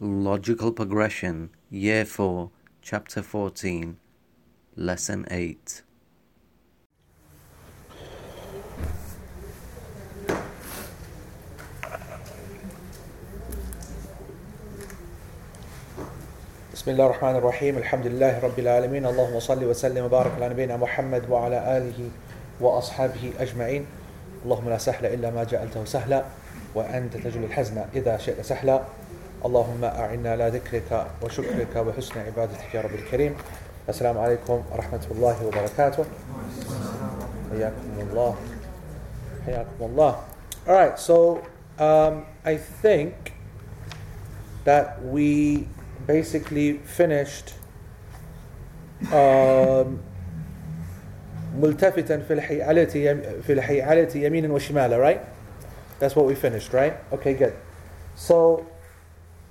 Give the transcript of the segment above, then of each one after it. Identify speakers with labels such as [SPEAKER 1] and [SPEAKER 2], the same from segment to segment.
[SPEAKER 1] Logical Progression, Year 4, Chapter 14, Lesson 8.
[SPEAKER 2] بسم الله الرحمن الرحيم الحمد لله رب العالمين اللهم صل وسلم وبارك على نبينا محمد وعلى آله وأصحابه أجمعين اللهم لا سهل إلا ما جعلته سهلا وأنت تجل الحزن إذا شئت سهلا اللهم أعنا على ذكرك وشكرك وحسن عبادتك يا رب الكريم السلام عليكم ورحمة الله وبركاته حياكم الله حياكم الله Alright, so um, I think that we basically finished um, ملتفتا في الحيعلة في الحيعلة يمينا وشمالا right that's what we finished right okay good so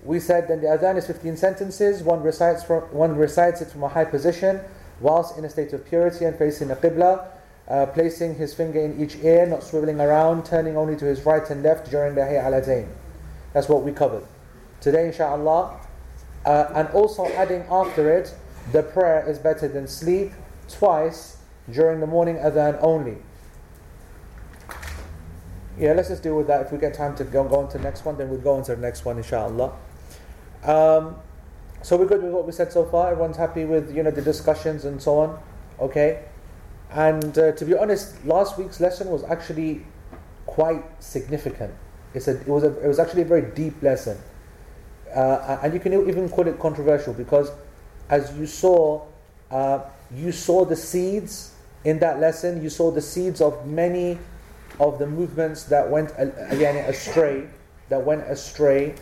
[SPEAKER 2] we said that the adhan is 15 sentences one recites from one recites it from a high position whilst in a state of purity and facing the qibla uh, placing his finger in each ear not swiveling around turning only to his right and left during the hayalatain that's what we covered today inshallah uh, and also adding after it, the prayer is better than sleep twice during the morning adhan only. Yeah, let's just deal with that. If we get time to go, go on to the next one, then we'll go on to the next one, inshallah. Um, so we're good with what we said so far. Everyone's happy with you know the discussions and so on. Okay, and uh, to be honest, last week's lesson was actually quite significant. It's a, it was a, it was actually a very deep lesson. Uh, and you can even call it controversial because, as you saw, uh, you saw the seeds in that lesson. You saw the seeds of many of the movements that went again astray, that went astray.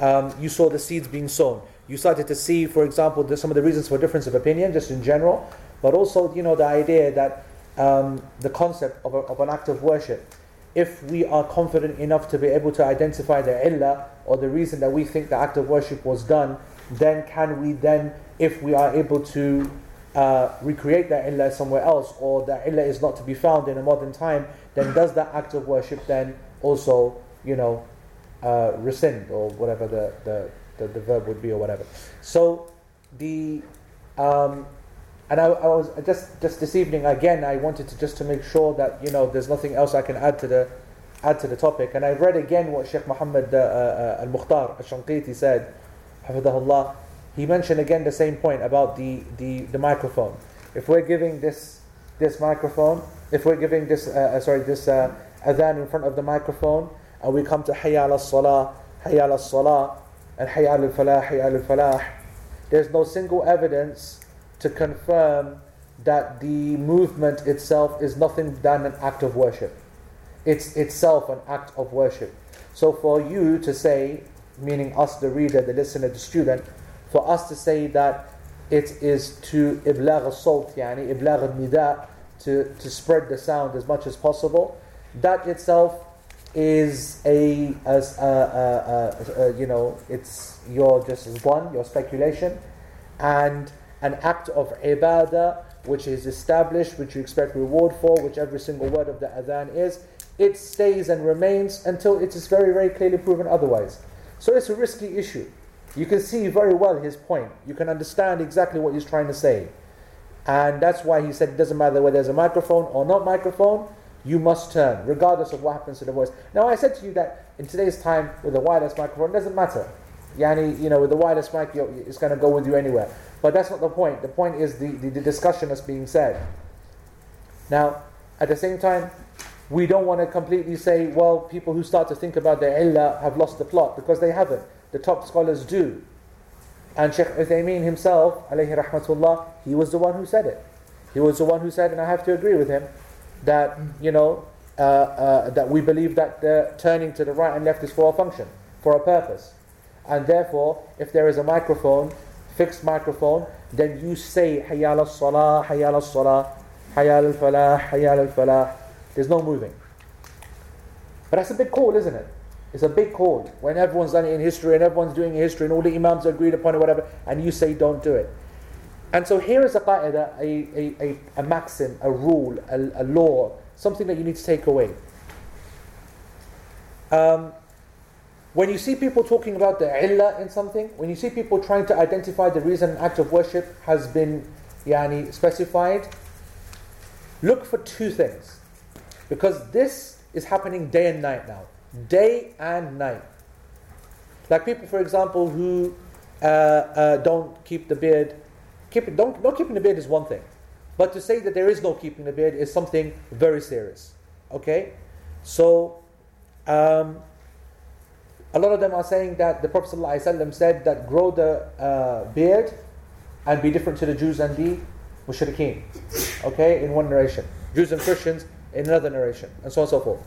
[SPEAKER 2] Um, you saw the seeds being sown. You started to see, for example, the, some of the reasons for difference of opinion, just in general, but also, you know, the idea that um, the concept of, a, of an act of worship if we are confident enough to be able to identify the illah or the reason that we think the act of worship was done, then can we then, if we are able to uh, recreate that illah somewhere else, or that illah is not to be found in a modern time, then does that act of worship then also, you know, uh, rescind or whatever the, the, the, the, verb would be or whatever. So the um, and I, I, was just just this evening again. I wanted to just to make sure that you know there's nothing else I can add to the add to the topic. And I read again what Sheikh Muhammad uh, uh, Al Mukhtar Al Shanqiti said, Hafidahullah. He mentioned again the same point about the, the, the microphone. If we're giving this this microphone, if we're giving this uh, uh sorry this uh, adhan in front of the microphone, and we come to Hayya al Salah, Hayya al Salah, and Hayya al Falah, Hayya al Falah, there's no single evidence to confirm that the movement itself is nothing than an act of worship. It's itself an act of worship. So for you to say, meaning us, the reader, the listener, the student, for us to say that it is to iblag al-sawt, yani iblag al-nida, to, to spread the sound as much as possible, that itself is a, a, a, a you know, it's your just one, your speculation, and an act of ibadah which is established, which you expect reward for, which every single word of the adhan is, it stays and remains until it is very, very clearly proven otherwise. So it's a risky issue. You can see very well his point. You can understand exactly what he's trying to say. And that's why he said it doesn't matter whether there's a microphone or not microphone, you must turn, regardless of what happens to the voice. Now, I said to you that in today's time, with a wireless microphone, it doesn't matter. Yani, you know, with the wireless mic, it's going to go with you anywhere. But that's not the point. The point is the, the, the discussion that's being said. Now, at the same time, we don't want to completely say, well, people who start to think about the illah have lost the plot, because they haven't. The top scholars do. And Sheikh Uthaymeen himself, alayhi rahmatullah, he was the one who said it. He was the one who said, and I have to agree with him, that, you know, uh, uh, that we believe that the turning to the right and left is for a function, for a purpose. And therefore, if there is a microphone, fixed microphone, then you say Hayal al Salah, Hayal al Salah, Hayal al Falah, Hayal al Falah. There's no moving. But that's a big call, isn't it? It's a big call when everyone's done it in history and everyone's doing history and all the Imams agreed upon it, whatever, and you say don't do it. And so here is a qaida, a, a, a, maxim, a rule, a, a law, something that you need to take away. Um, when you see people talking about the illah in something, when you see people trying to identify the reason an act of worship has been yani, specified, look for two things. Because this is happening day and night now. Day and night. Like people, for example, who uh, uh, don't keep the beard. Don't, not keeping the beard is one thing. But to say that there is no keeping the beard is something very serious. Okay? So, um, a lot of them are saying that the Prophet ﷺ said that grow the uh, beard and be different to the Jews and the mushrikeen. Okay, in one narration. Jews and Christians in another narration, and so on and so forth.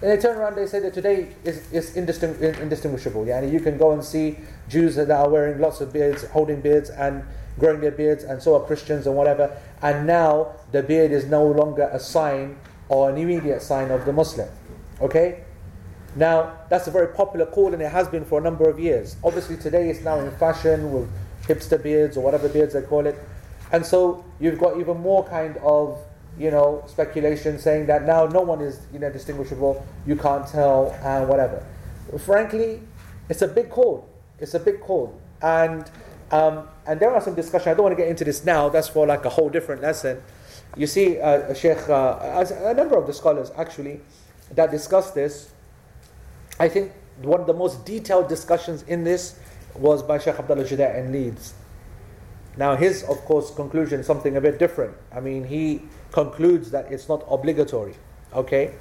[SPEAKER 2] And they turn around, they say that today is, is indistingu- indistinguishable. Yeah, And you can go and see Jews that are wearing lots of beards, holding beards, and growing their beards, and so are Christians and whatever. And now the beard is no longer a sign or an immediate sign of the Muslim. Okay? Now, that's a very popular call and it has been for a number of years. Obviously, today it's now in fashion with hipster beards or whatever beards they call it. And so you've got even more kind of, you know, speculation saying that now no one is, you know, distinguishable, you can't tell, and whatever. Frankly, it's a big call. It's a big call. And, um, and there are some discussion, I don't want to get into this now, that's for like a whole different lesson. You see, uh, Sheikh, uh, a number of the scholars actually that discuss this, I think one of the most detailed discussions in this was by Sheikh Abdullah Jada' in Leeds. Now, his, of course, conclusion is something a bit different. I mean, he concludes that it's not obligatory, okay?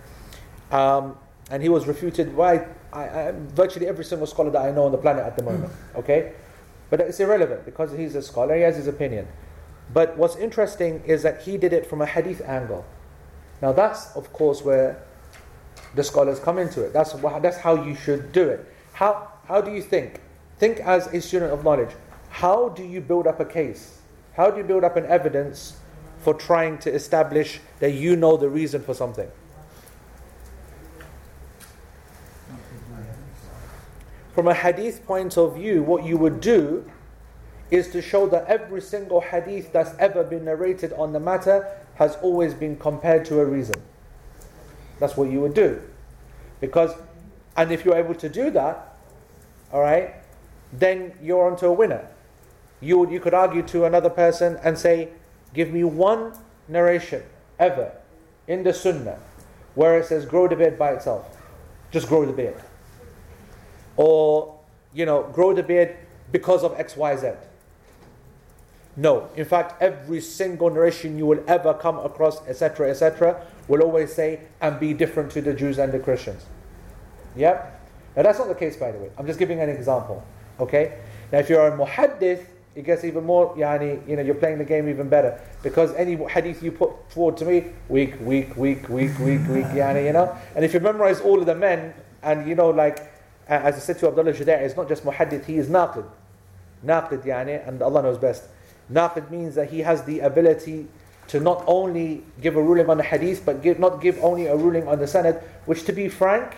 [SPEAKER 2] Um, and he was refuted by I, I, virtually every single scholar that I know on the planet at the moment, okay? But it's irrelevant because he's a scholar, he has his opinion. But what's interesting is that he did it from a hadith angle. Now, that's, of course, where the scholars come into it. That's, that's how you should do it. How, how do you think? Think as a student of knowledge. How do you build up a case? How do you build up an evidence for trying to establish that you know the reason for something? From a hadith point of view, what you would do is to show that every single hadith that's ever been narrated on the matter has always been compared to a reason. That's what you would do. Because, and if you're able to do that, all right, then you're onto a winner. You, would, you could argue to another person and say, Give me one narration ever in the Sunnah where it says, Grow the beard by itself. Just grow the beard. Or, you know, grow the beard because of X, Y, Z. No. In fact, every single narration you will ever come across, etc., etc., will always say, and be different to the Jews and the Christians. Yep. Now, that's not the case, by the way. I'm just giving an example. Okay? Now, if you're a muhaddith, it gets even more, yani, you know, you're playing the game even better. Because any hadith you put forward to me, weak, weak, weak, weak, weak, weak, yani, you know? And if you memorize all of the men, and you know, like, as I said to Abdullah Jada', it's not just muhaddith, he is naqid. Naqid, yani, and Allah knows best. Naqid means that he has the ability to not only give a ruling on the hadith, but give, not give only a ruling on the sanad, which to be frank,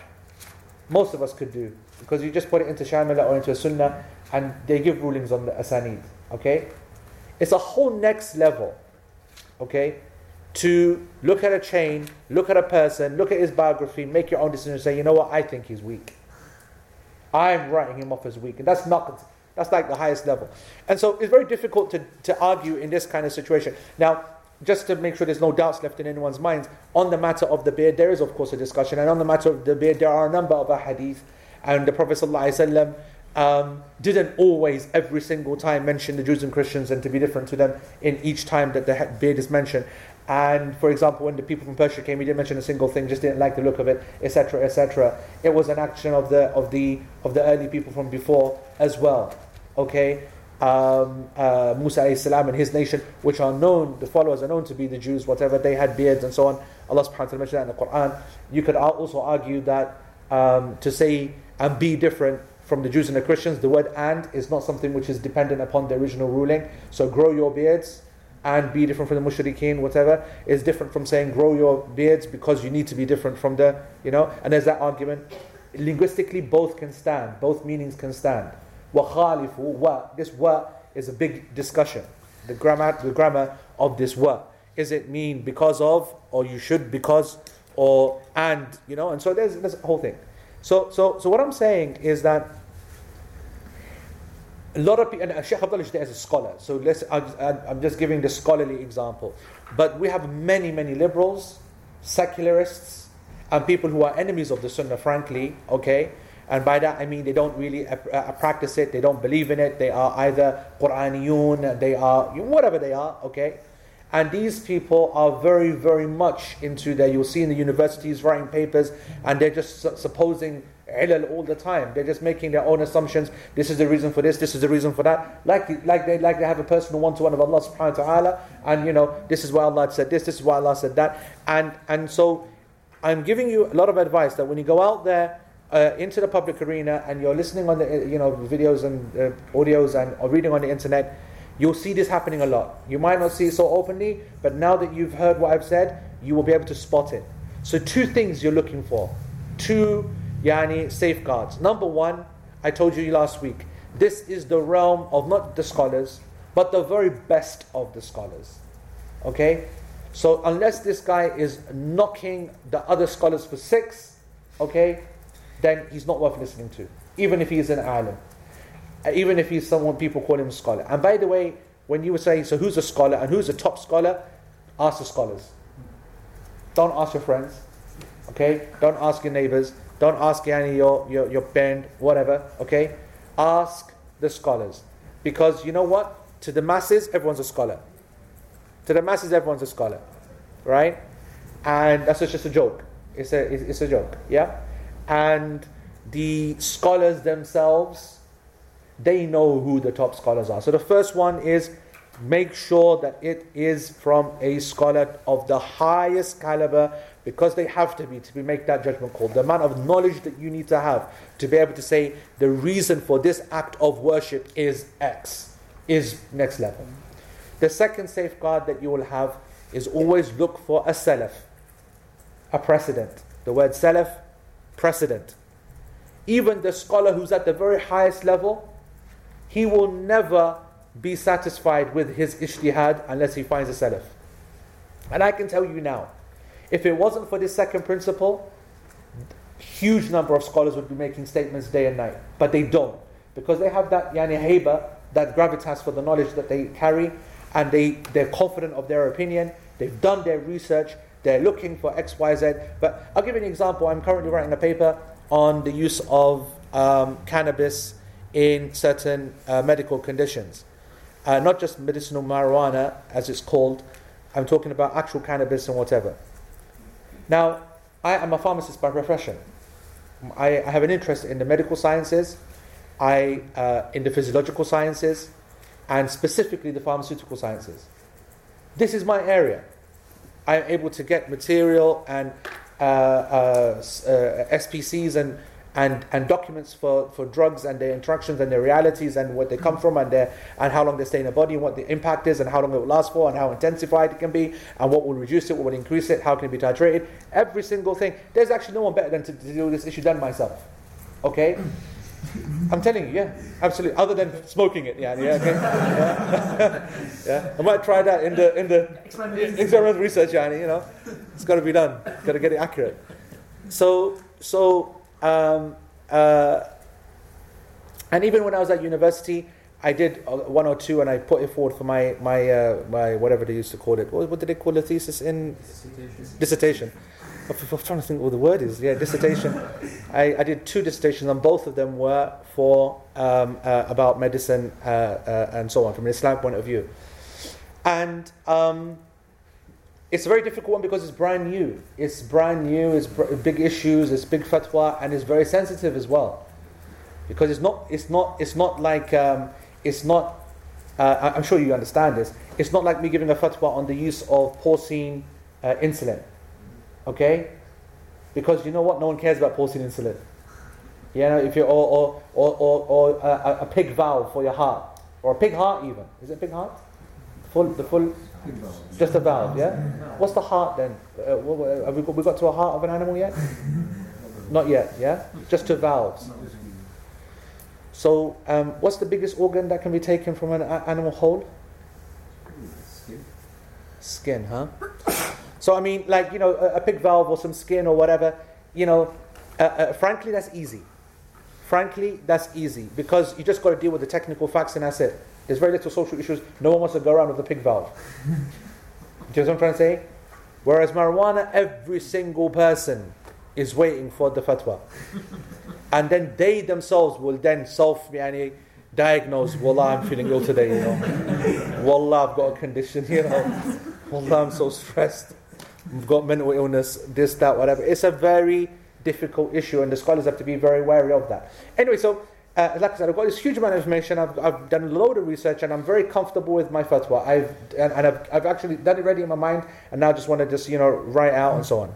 [SPEAKER 2] most of us could do. Because you just put it into Shamila or into a Sunnah, and they give rulings on the asanid. Okay? It's a whole next level. Okay? To look at a chain, look at a person, look at his biography, make your own decision, and say, you know what, I think he's weak. I'm writing him off as weak. And that's not that's like the highest level. And so it's very difficult to, to argue in this kind of situation. Now, just to make sure there's no doubts left in anyone's minds, on the matter of the beard, there is of course a discussion. And on the matter of the beard, there are a number of hadith. And the Prophet ﷺ, um, didn't always, every single time, mention the Jews and Christians and to be different to them in each time that the beard is mentioned. And for example, when the people from Persia came, he didn't mention a single thing, just didn't like the look of it, etc., etc. It was an action of the of the of the early people from before as well. Okay, um, uh, Musa salam and his nation, which are known, the followers are known to be the Jews, whatever they had beards and so on. Allah Subhanahu wa Taala mentioned that in the Quran. You could also argue that um, to say and be different from the Jews and the Christians, the word and is not something which is dependent upon the original ruling. So grow your beards and be different from the mushrikeen, whatever, is different from saying grow your beards because you need to be different from the, you know, and there's that argument. Linguistically, both can stand, both meanings can stand. وَخَالِفُ wa. This wa is a big discussion. The grammar, the grammar of this wa. Is it mean because of, or you should because, or and, you know, and so there's, there's a whole thing. So, so, so what I'm saying is that a lot of people, and uh, Sheikh Abdullah is a scholar, so let's, I'm just giving the scholarly example. But we have many, many liberals, secularists, and people who are enemies of the Sunnah, frankly, okay? And by that I mean they don't really uh, uh, practice it, they don't believe in it, they are either Quraniyun, they are whatever they are, okay? And these people are very, very much into that. You'll see in the universities writing papers, and they're just su- supposing ilal all the time. They're just making their own assumptions. This is the reason for this. This is the reason for that. Like, like they like they have a personal one-to-one of Allah Subhanahu wa Taala, and you know this is why Allah said this. This is why Allah said that. And and so, I'm giving you a lot of advice that when you go out there. Uh, into the public arena and you're listening on the you know videos and uh, audios and or reading on the internet You'll see this happening a lot. You might not see it so openly, but now that you've heard what I've said, you will be able to spot it. So, two things you're looking for. Two yani, safeguards. Number one, I told you last week, this is the realm of not the scholars, but the very best of the scholars. Okay? So, unless this guy is knocking the other scholars for six, okay, then he's not worth listening to, even if he's an alim uh, even if he's someone people call him a scholar. And by the way, when you were saying, so who's a scholar and who's a top scholar, ask the scholars. Don't ask your friends, okay? Don't ask your neighbors. Don't ask yani, your, your, your band, whatever, okay? Ask the scholars. Because you know what? To the masses, everyone's a scholar. To the masses, everyone's a scholar, right? And that's just a joke. It's a, it's a joke, yeah? And the scholars themselves, they know who the top scholars are. So the first one is make sure that it is from a scholar of the highest caliber because they have to be to be make that judgment call. The amount of knowledge that you need to have to be able to say the reason for this act of worship is X, is next level. The second safeguard that you will have is always look for a salaf, a precedent. The word salaf, precedent. Even the scholar who's at the very highest level, he will never be satisfied with his ijtihad unless he finds a salaf. And I can tell you now, if it wasn't for this second principle, huge number of scholars would be making statements day and night. But they don't. Because they have that yani heba, that gravitas for the knowledge that they carry, and they, they're confident of their opinion, they've done their research, they're looking for X, Y, Z. But I'll give you an example. I'm currently writing a paper on the use of um, cannabis in certain uh, medical conditions. Uh, not just medicinal marijuana, as it's called, I'm talking about actual cannabis and whatever. Now, I am a pharmacist by profession. I, I have an interest in the medical sciences, I, uh, in the physiological sciences, and specifically the pharmaceutical sciences. This is my area. I'm able to get material and uh, uh, uh SPCs and and, and documents for, for drugs and their interactions and their realities and what they come from and their, and how long they stay in the body and what the impact is and how long it will last for and how intensified it can be and what will reduce it, what will increase it, how can it be titrated. Every single thing. There's actually no one better than to, to deal with this issue than myself. Okay? I'm telling you, yeah, absolutely. Other than smoking it, yeah, yeah, okay, yeah. yeah. I might try that in the in the experimental research, yeah, you know, it's got to be done. Got to get it accurate. So, so um, uh, and even when I was at university, I did one or two, and I put it forward for my my uh, my whatever they used to call it. What, what did they call a thesis in dissertation? dissertation. I'm, trying to think what the word is. Yeah, dissertation. I, I did two dissertations, and both of them were for um, uh, about medicine uh, uh, and so on from an Islamic point of view. And um, it's a very difficult one because it's brand new. It's brand new, it's br- big issues, it's big fatwa, and it's very sensitive as well. Because it's not, it's not, it's not like, um, it's not, uh, I'm sure you understand this, it's not like me giving a fatwa on the use of porcine uh, insulin. Okay? Because you know what? No one cares about porcine insulin. You know, if you're, or, or, or, or, uh, a pig valve for your heart, or a pig heart even. Is it a pig heart? Full, the full just a valve, yeah? What's the heart then? Uh, have we got, we got to a heart of an animal yet? Not yet, yeah? Just to valves. So, um, what's the biggest organ that can be taken from an animal whole? Skin. Skin, huh? So, I mean, like, you know, a, a pig valve or some skin or whatever, you know, Uh, uh, frankly, that's easy. Frankly, that's easy because you just got to deal with the technical facts and that's it. There's very little social issues. No one wants to go around with a pig valve. Do you know what I'm trying to say? Whereas marijuana, every single person is waiting for the fatwa. and then they themselves will then self yani, diagnose, Wallah, I'm feeling ill today, you know. Wallah, I've got a condition, you know. Wallah, I'm so stressed. I've got mental illness, this, that, whatever. It's a very difficult issue, and the scholars have to be very wary of that. Anyway, so uh, like I said, I've got this huge amount of information. I've, I've done a load of research, and I'm very comfortable with my fatwa. I've and, and I've, I've actually done it ready in my mind, and now I just want to just you know write out and so on.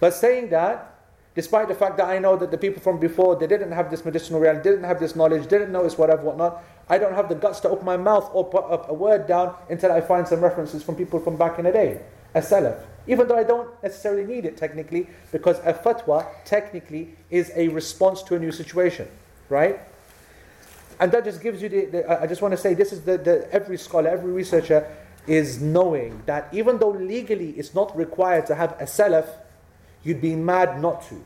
[SPEAKER 2] But saying that, despite the fact that I know that the people from before they didn't have this medicinal reality, didn't have this knowledge, didn't know it's whatever whatnot, I don't have the guts to open my mouth or put a, a word down until I find some references from people from back in the day, a salaf. Even though I don't necessarily need it technically, because a fatwa technically is a response to a new situation, right? And that just gives you the, the I just want to say this is the, the every scholar, every researcher is knowing that even though legally it's not required to have a salaf, you'd be mad not to.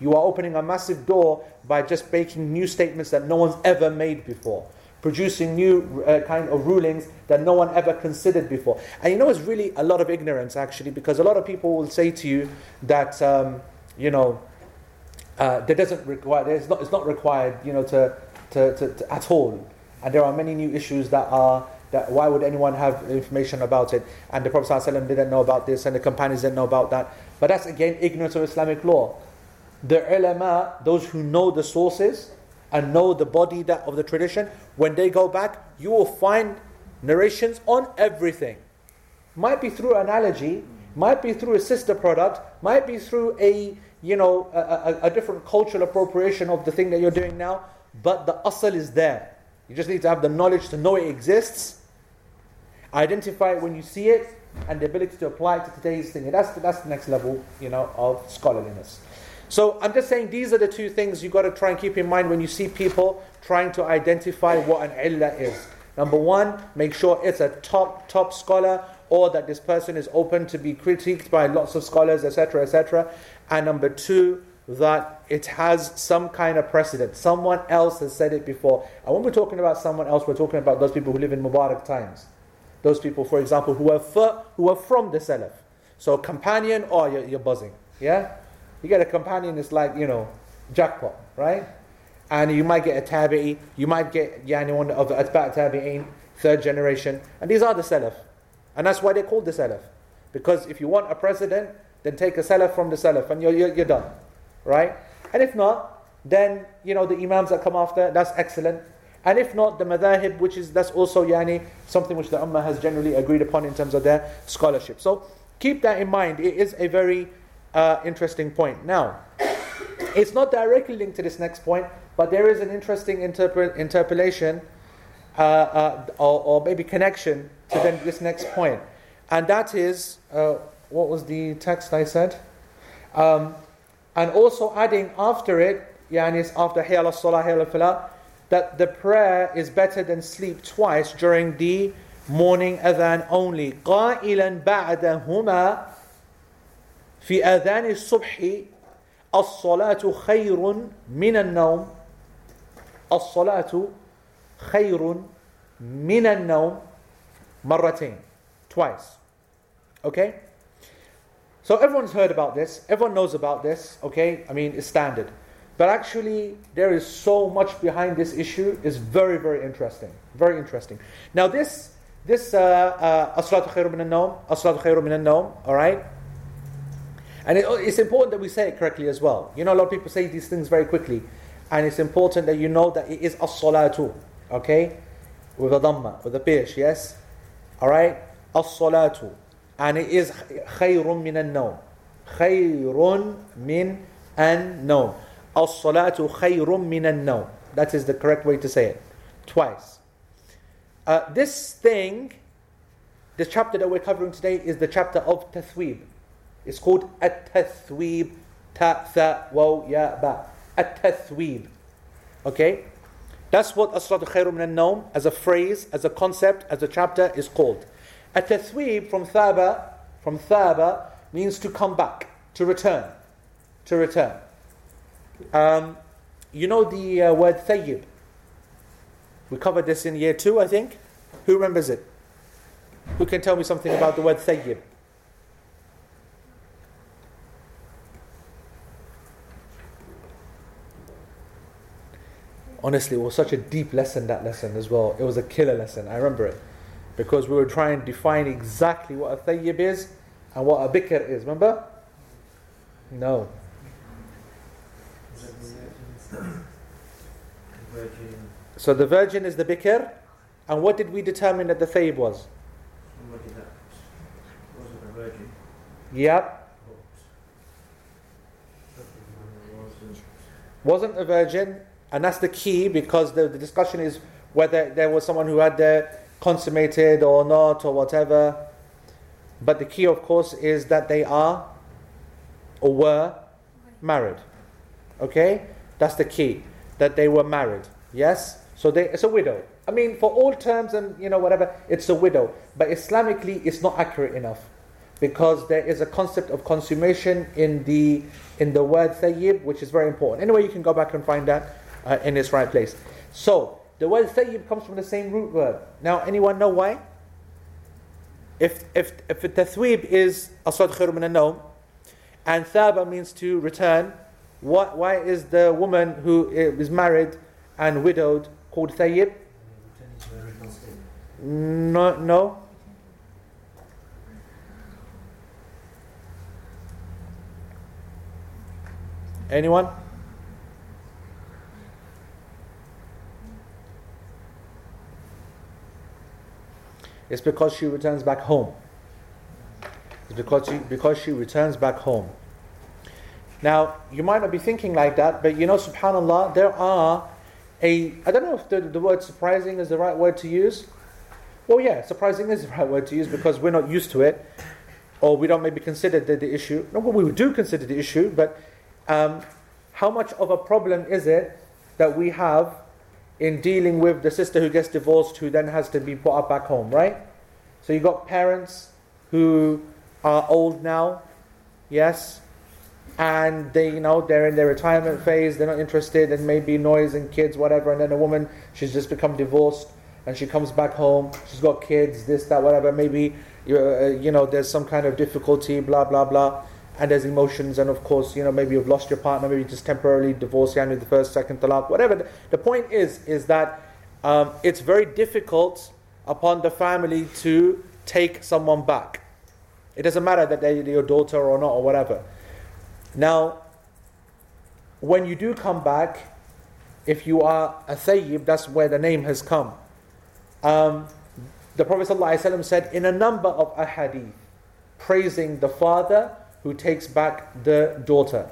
[SPEAKER 2] You are opening a massive door by just making new statements that no one's ever made before producing new uh, kind of rulings that no one ever considered before. And you know, it's really a lot of ignorance actually, because a lot of people will say to you that um, you know uh, there doesn't require, it's not, it's not required, you know, to, to, to, to, at all. And there are many new issues that are that why would anyone have information about it? And the Prophet ﷺ didn't know about this, and the companions didn't know about that. But that's again ignorance of Islamic law. The ulama, those who know the sources, and know the body that, of the tradition, when they go back, you will find narrations on everything. Might be through analogy, might be through a sister product, might be through a you know a, a, a different cultural appropriation of the thing that you're doing now, but the asal is there. You just need to have the knowledge to know it exists, identify it when you see it, and the ability to apply it to today's thing. That's the, that's the next level, you know, of scholarliness. So I'm just saying these are the two things you've got to try and keep in mind when you see people trying to identify what an illah is. Number one, make sure it's a top, top scholar or that this person is open to be critiqued by lots of scholars, etc., etc. And number two, that it has some kind of precedent. Someone else has said it before. And when we're talking about someone else, we're talking about those people who live in Mubarak times. Those people, for example, who are, for, who are from the Salaf. So companion, or oh, you're, you're buzzing. Yeah? You get a companion, it's like, you know, jackpot, right? And you might get a tabi'i, you might get yani one of the atba' tabi'in, third generation. And these are the salaf. And that's why they're called the salaf. Because if you want a president, then take a salaf from the salaf and you're, you're, you're done, right? And if not, then, you know, the imams that come after, that's excellent. And if not, the madhahib, which is, that's also yani, something which the ummah has generally agreed upon in terms of their scholarship. So keep that in mind. It is a very uh, interesting point. Now, it's not directly linked to this next point, but there is an interesting interpre- interpolation uh, uh, or, or, maybe connection to then this next point. And that is, uh, what was the text I said? Um, and also adding after it, yani after Hayal al-Salah, Hayal al-Falah, that the prayer is better than sleep twice during the morning adhan only. قائلا بعدهما في آذان الصبح الصلاة خير من النوم الصلاة خير من النوم مرتين twice okay So everyone's heard about this, everyone knows about this, okay? I mean, it's standard. But actually, there is so much behind this issue, it's very, very interesting. Very interesting. Now, this, this, uh, uh Aslatu Khairu Minan Naum, Aslatu Khairu Minan Naum, all right? And it, oh, it's important that we say it correctly as well. You know, a lot of people say these things very quickly. And it's important that you know that it is as-salatu, okay? With a dhamma, with a pish, yes? All right? As-salatu. And it is khayrun min an-nawm. Khayrun min an-nawm. As-salatu khayrun min an-nawm. That is the correct way to say it. Twice. Uh, this thing, this chapter that we're covering today is the chapter of tathweeb. It's called at-tathweeb. Ta, tha, waw, ya, ba. Okay? That's what Asratu Khairum min al as a phrase, as a concept, as a chapter is called. At-tathweeb from thaba, from thaba means to come back, to return, to return. Um, you know the uh, word thayyib? We covered this in year two, I think. Who remembers it? Who can tell me something about the word thayyib? Honestly, it was such a deep lesson, that lesson as well. It was a killer lesson, I remember it. Because we were trying to define exactly what a thayyib is and what a bikr is, remember? No. So the virgin is the bikr, and what did we determine that the thayyib was?
[SPEAKER 3] Somebody that wasn't a virgin.
[SPEAKER 2] Yep.
[SPEAKER 3] Wasn't
[SPEAKER 2] wasn't a virgin, and that's the key because the, the discussion is whether there was someone who had the consummated or not or whatever. But the key, of course, is that they are or were married. Okay, that's the key that they were married. Yes, so they, it's a widow. I mean, for all terms and you know whatever, it's a widow. But Islamically, it's not accurate enough because there is a concept of consummation in the in the word thayyib, which is very important. Anyway, you can go back and find that uh, in its right place. So the word thayyib comes from the same root word. Now, anyone know why? If if if the tathwib is asad khairu min al and thaba means to return, what, why is the woman who is married and widowed called thayyib? No, no. Anyone? It's because she returns back home. It's because she, because she returns back home. Now, you might not be thinking like that, but you know, subhanAllah, there are a, I don't know if the, the word surprising is the right word to use. Well, yeah, surprising is the right word to use because we're not used to it, or we don't maybe consider the, the issue. No, well, we do consider the issue, but um, how much of a problem is it that we have in dealing with the sister who gets divorced who then has to be put up back home, right? So you've got parents who are old now, yes, and they, you know, they're in their retirement phase, they're not interested and maybe noise and kids, whatever, and then a woman, she's just become divorced and she comes back home, she's got kids, this, that, whatever, maybe, uh, you know, there's some kind of difficulty, blah, blah, blah and there's emotions, and of course, you know, maybe you've lost your partner, maybe just temporarily divorced, you the first, second talaq, whatever. The point is, is that um, it's very difficult upon the family to take someone back. It doesn't matter that they're your daughter or not or whatever. Now, when you do come back, if you are a thayyib, that's where the name has come. Um, the Prophet ﷺ said in a number of ahadith, praising the father who takes back the daughter.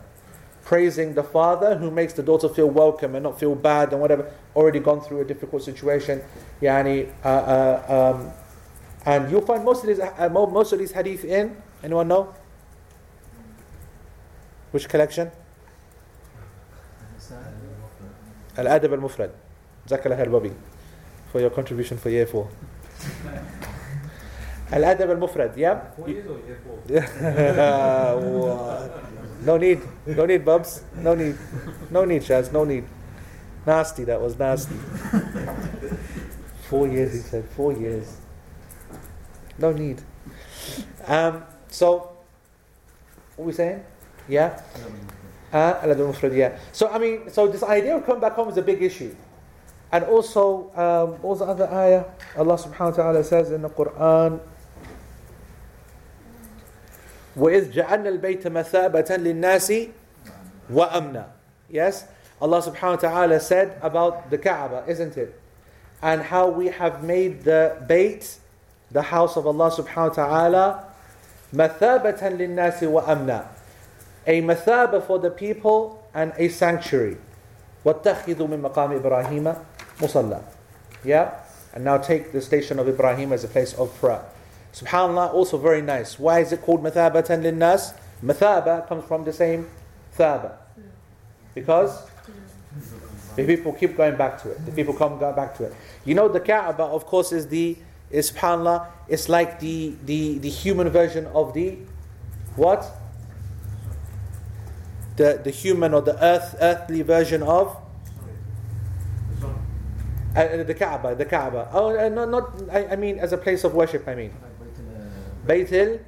[SPEAKER 2] Praising the father who makes the daughter feel welcome and not feel bad and whatever, already gone through a difficult situation. Yani, uh, uh, um, and you'll find most of these, uh, most of these hadith in, anyone know? Which collection? Al-Adab al-Mufrad. Jazakallah khair, Bobby, for your contribution for year four. Al-Adab al-Mufrad, yeah? No need, no need, Bubs. No need, no need, Shaz, no need. Nasty, that was nasty. Four years, he said, four years. No need. Um, so, what we saying? Yeah? Uh, Al-Adab al-Mufrad, yeah. So, I mean, so this idea of coming back home is a big issue. And also, um, what was the other ayah? Allah subhanahu wa ta'ala says in the Quran, وإذ جعلنا البيت مثابة للناس وأمنا Yes, Allah subhanahu wa ta'ala said about the Kaaba, isn't it? And how we have made the Bayt, the house of Allah subhanahu wa ta'ala, مثابة للناس وأمنا A mathaba for the people and a sanctuary. واتخذوا من مقام إبراهيم مصلى Yeah? And now take the station of Ibrahim as a place of prayer. Subhanallah, also very nice. Why is it called mathabatan linnas? Mathaba comes from the same thaba. Because the people keep going back to it. The people come back to it. You know, the Kaaba, of course, is the, is subhanAllah, it's like the, the, the human version of the, what? the, the human or the earth earthly version of
[SPEAKER 3] The
[SPEAKER 2] uh, the Kaaba, the Kaaba. Oh, uh, not I, I mean as a place of worship. I mean, Bayt al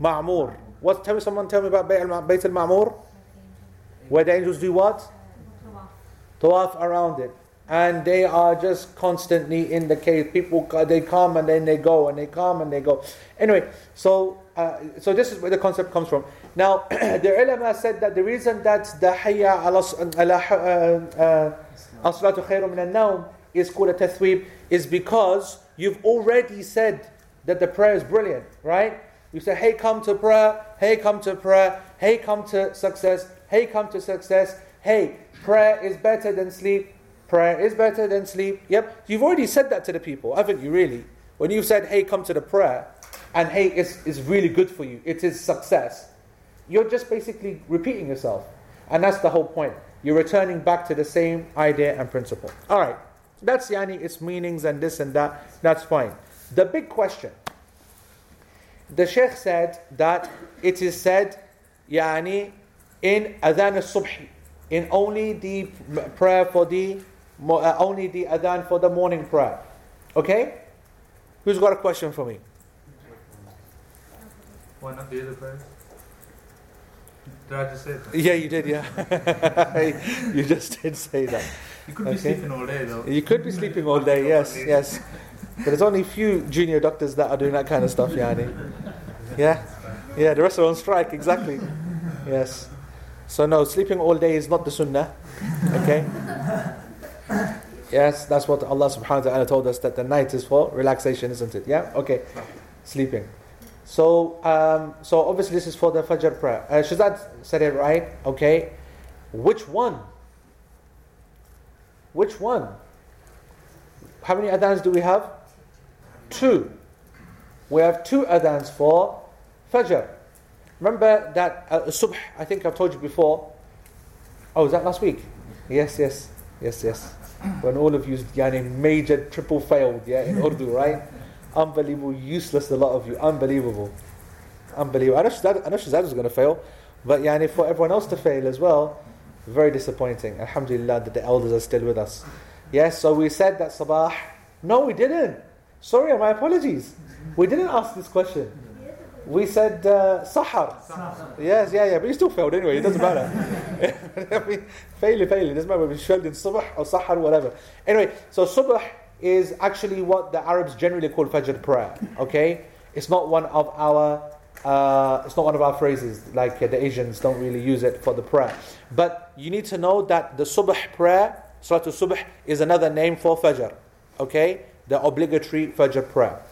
[SPEAKER 2] Ma'mur. What? Tell me, someone tell me about Bayt al Bayt al Ma'mur, where the angels do what? Tawaf around it, and they are just constantly in the cave. People they come and then they go, and they come and they go. Anyway, so uh, so this is where the concept comes from. Now, the ulama said that the reason that the hayya ala uh, uh, as-salatu khayrun min an-nawm is called a tathweeb is because you've already said that the prayer is brilliant, right? You say, hey, come to prayer, hey, come to prayer, hey, come to success, hey, come to success, hey, prayer is better than sleep, prayer is better than sleep. Yep, you've already said that to the people, haven't you, really? When you've said, hey, come to the prayer, and hey, it's, it's really good for you, it is success, you're just basically repeating yourself. And that's the whole point. You're returning back to the same idea and principle. All right, that's yani, its meanings and this and that, that's fine. The big question the Sheikh said that it is said yani, in Adhan al Subhi, in only the prayer for the uh, only the Adhan for the morning prayer. Okay? Who's got a question for me?
[SPEAKER 4] Why not the other prayers? Did I just say that?
[SPEAKER 2] Yeah, you did, yeah. you just did say that.
[SPEAKER 4] You could be sleeping all day though.
[SPEAKER 2] You could be sleeping all day, yes, yes. But there's only a few junior doctors that are doing that kind of stuff, Yani. Yeah? Yeah, the rest are on strike, exactly. Yes. So, no, sleeping all day is not the sunnah. Okay? Yes, that's what Allah subhanahu wa ta'ala told us that the night is for relaxation, isn't it? Yeah? Okay. Sleeping. So, um, so obviously this is for the Fajr prayer. Uh, Shazad said it right. Okay. Which one? Which one? How many adhans do we have? Two. We have two adhans for Fajr. Remember that uh, Subh, I think I've told you before. Oh, was that last week? Yes, yes, yes, yes. When all of you yani, major triple failed, yeah, in Urdu, right? Unbelievable, useless, a lot of you. Unbelievable. Unbelievable. I know Shazad, I know Shazad was going to fail, but yani, for everyone else to fail as well, very disappointing. Alhamdulillah that the elders are still with us. Yes, so we said that Sabah. No, we didn't. Sorry, my apologies. We didn't ask this question. We said uh, Sahar. Yes, yeah, yeah, but you still failed anyway, it doesn't matter. Fail, fail, it doesn't matter if you failed in Subh or Sahar, whatever. Anyway, so Subh is actually what the Arabs generally call Fajr prayer, okay? It's not one of our uh, it's not one of our phrases, like uh, the Asians don't really use it for the prayer. But you need to know that the Subh prayer, Salatul Subh, is another name for Fajr. Okay? The obligatory Fajr prayer.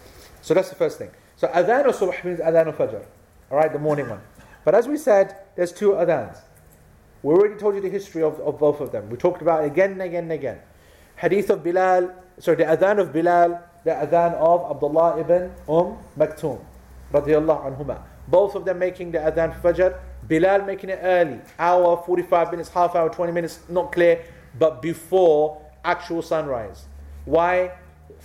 [SPEAKER 2] So that's the first thing. So Adhan of Subh means Adhan of Fajr. Alright, the morning one. But as we said, there's two Adhans. We already told you the history of, of both of them. We talked about it again and again and again. Hadith of Bilal, sorry, the Adhan of Bilal, the Adhan of Abdullah ibn Umm Maktoum, radiallahu anhuma. Both of them making the Adhan Fajr. Bilal making it early, hour, 45 minutes, half hour, 20 minutes, not clear, but before actual sunrise. Why?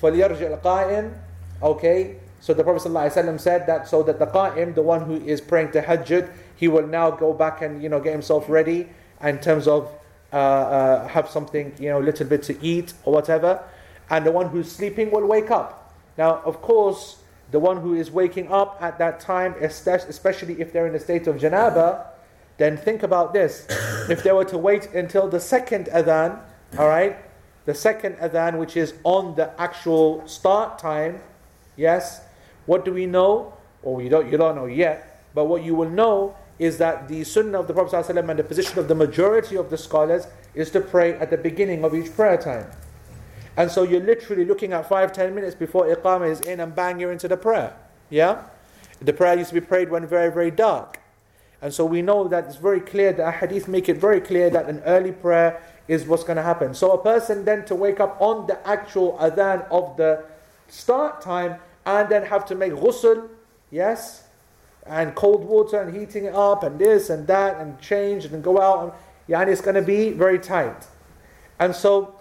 [SPEAKER 2] فَلْيَرْجِعْ الْقَائِمْ. Okay, so the Prophet ﷺ said that so that the qa'im, the one who is praying tahajjud, he will now go back and you know get himself ready in terms of uh, uh, have something you know a little bit to eat or whatever, and the one who's sleeping will wake up. Now, of course, the one who is waking up at that time, especially if they're in a state of janaba, then think about this: if they were to wait until the second adhan, all right, the second adhan, which is on the actual start time, yes, what do we know? Or you don't, you don't know yet, but what you will know is that the sunnah of the Prophet ﷺ and the position of the majority of the scholars is to pray at the beginning of each prayer time. And so you're literally looking at five, ten minutes before Iqamah is in and bang, you're into the prayer. Yeah? The prayer used to be prayed when very, very dark. And so we know that it's very clear, the hadith make it very clear that an early prayer is what's going to happen. So a person then to wake up on the actual adhan of the start time and then have to make ghusl, yes, and cold water and heating it up and this and that and change and go out, and, and it's going to be very tight. And so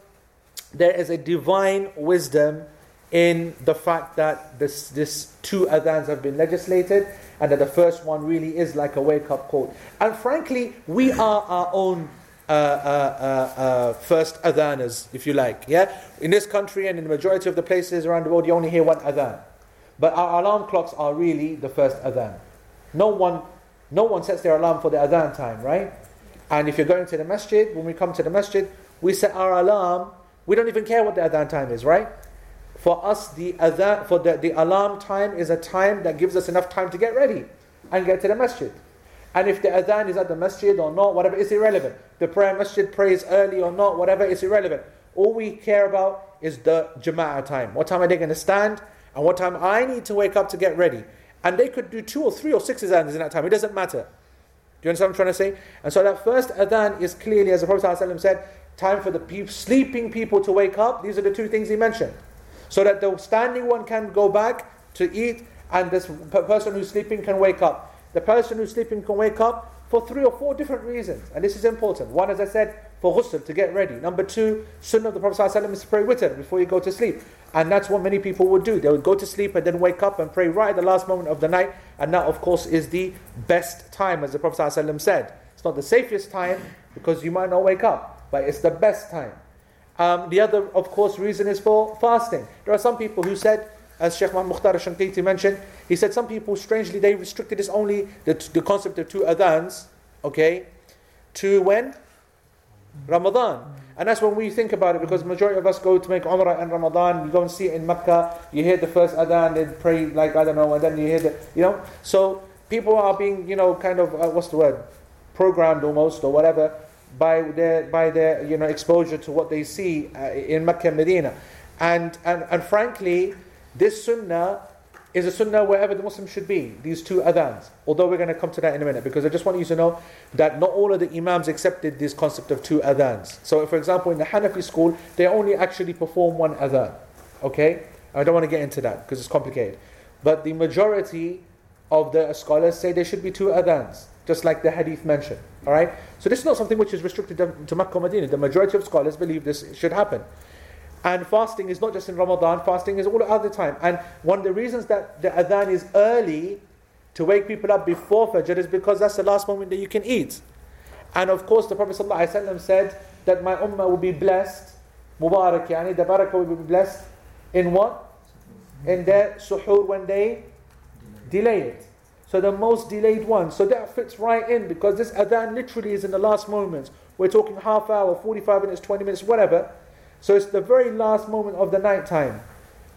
[SPEAKER 2] there is a divine wisdom in the fact that this, this two adhans have been legislated and that the first one really is like a wake up call. And frankly, we are our own uh, uh, uh, uh, first adhaners, if you like. Yeah, in this country and in the majority of the places around the world, you only hear one adhan, but our alarm clocks are really the first adhan. No one, no one sets their alarm for the adhan time, right? And if you're going to the masjid, when we come to the masjid, we set our alarm. We don't even care what the adhan time is, right? For us, the adhan, for the, the alarm time is a time that gives us enough time to get ready and get to the masjid. And if the adhan is at the masjid or not, whatever, it's irrelevant. The prayer masjid prays early or not, whatever, it's irrelevant. All we care about is the jama'ah time. What time are they going to stand? And what time I need to wake up to get ready. And they could do two or three or six adhans in that time. It doesn't matter. Do you understand what I'm trying to say? And so that first adhan is clearly, as the Prophet ﷺ said, time for the people, sleeping people to wake up. These are the two things he mentioned. So that the standing one can go back to eat and this person who's sleeping can wake up. The person who's sleeping can wake up for three or four different reasons. And this is important. One, as I said, for ghusl, to get ready. Number two, sunnah of the Prophet ﷺ is to pray witr before you go to sleep. And that's what many people would do. They would go to sleep and then wake up and pray right at the last moment of the night. And that, of course, is the best time, as the Prophet ﷺ said. It's not the safest time because you might not wake up, but it's the best time. Um, the other, of course, reason is for fasting. There are some people who said, as Sheikh Mukhtar Shankiti mentioned, he said some people, strangely, they restricted this only, the, the concept of two adhans, okay, to when? Ramadan. And that's when we think about it because majority of us go to make Umrah in Ramadan, you go and see it in Mecca, you hear the first adhan, then pray like, I don't know, and then you hear the, you know. So people are being, you know, kind of, uh, what's the word, programmed almost or whatever by their, by their you know, exposure to what they see uh, in Mecca and Medina. And, and, and frankly, this sunnah is a sunnah wherever the Muslim should be, these two adhans. Although we're going to come to that in a minute, because I just want you to know that not all of the Imams accepted this concept of two adhans. So, for example, in the Hanafi school, they only actually perform one adhan. Okay? I don't want to get into that because it's complicated. But the majority of the scholars say there should be two adhans, just like the hadith mentioned. Alright? So, this is not something which is restricted to Makkah Medina. The majority of scholars believe this should happen. And fasting is not just in Ramadan, fasting is all other time. And one of the reasons that the adhan is early to wake people up before Fajr is because that's the last moment that you can eat. And of course, the Prophet ﷺ said that my ummah will be blessed, Mubarak, yani the barakah will be blessed in what? In their suhoor when they delay it. So the most delayed one. So that fits right in because this adhan literally is in the last moments. We're talking half hour, 45 minutes, 20 minutes, whatever. So it's the very last moment of the night time.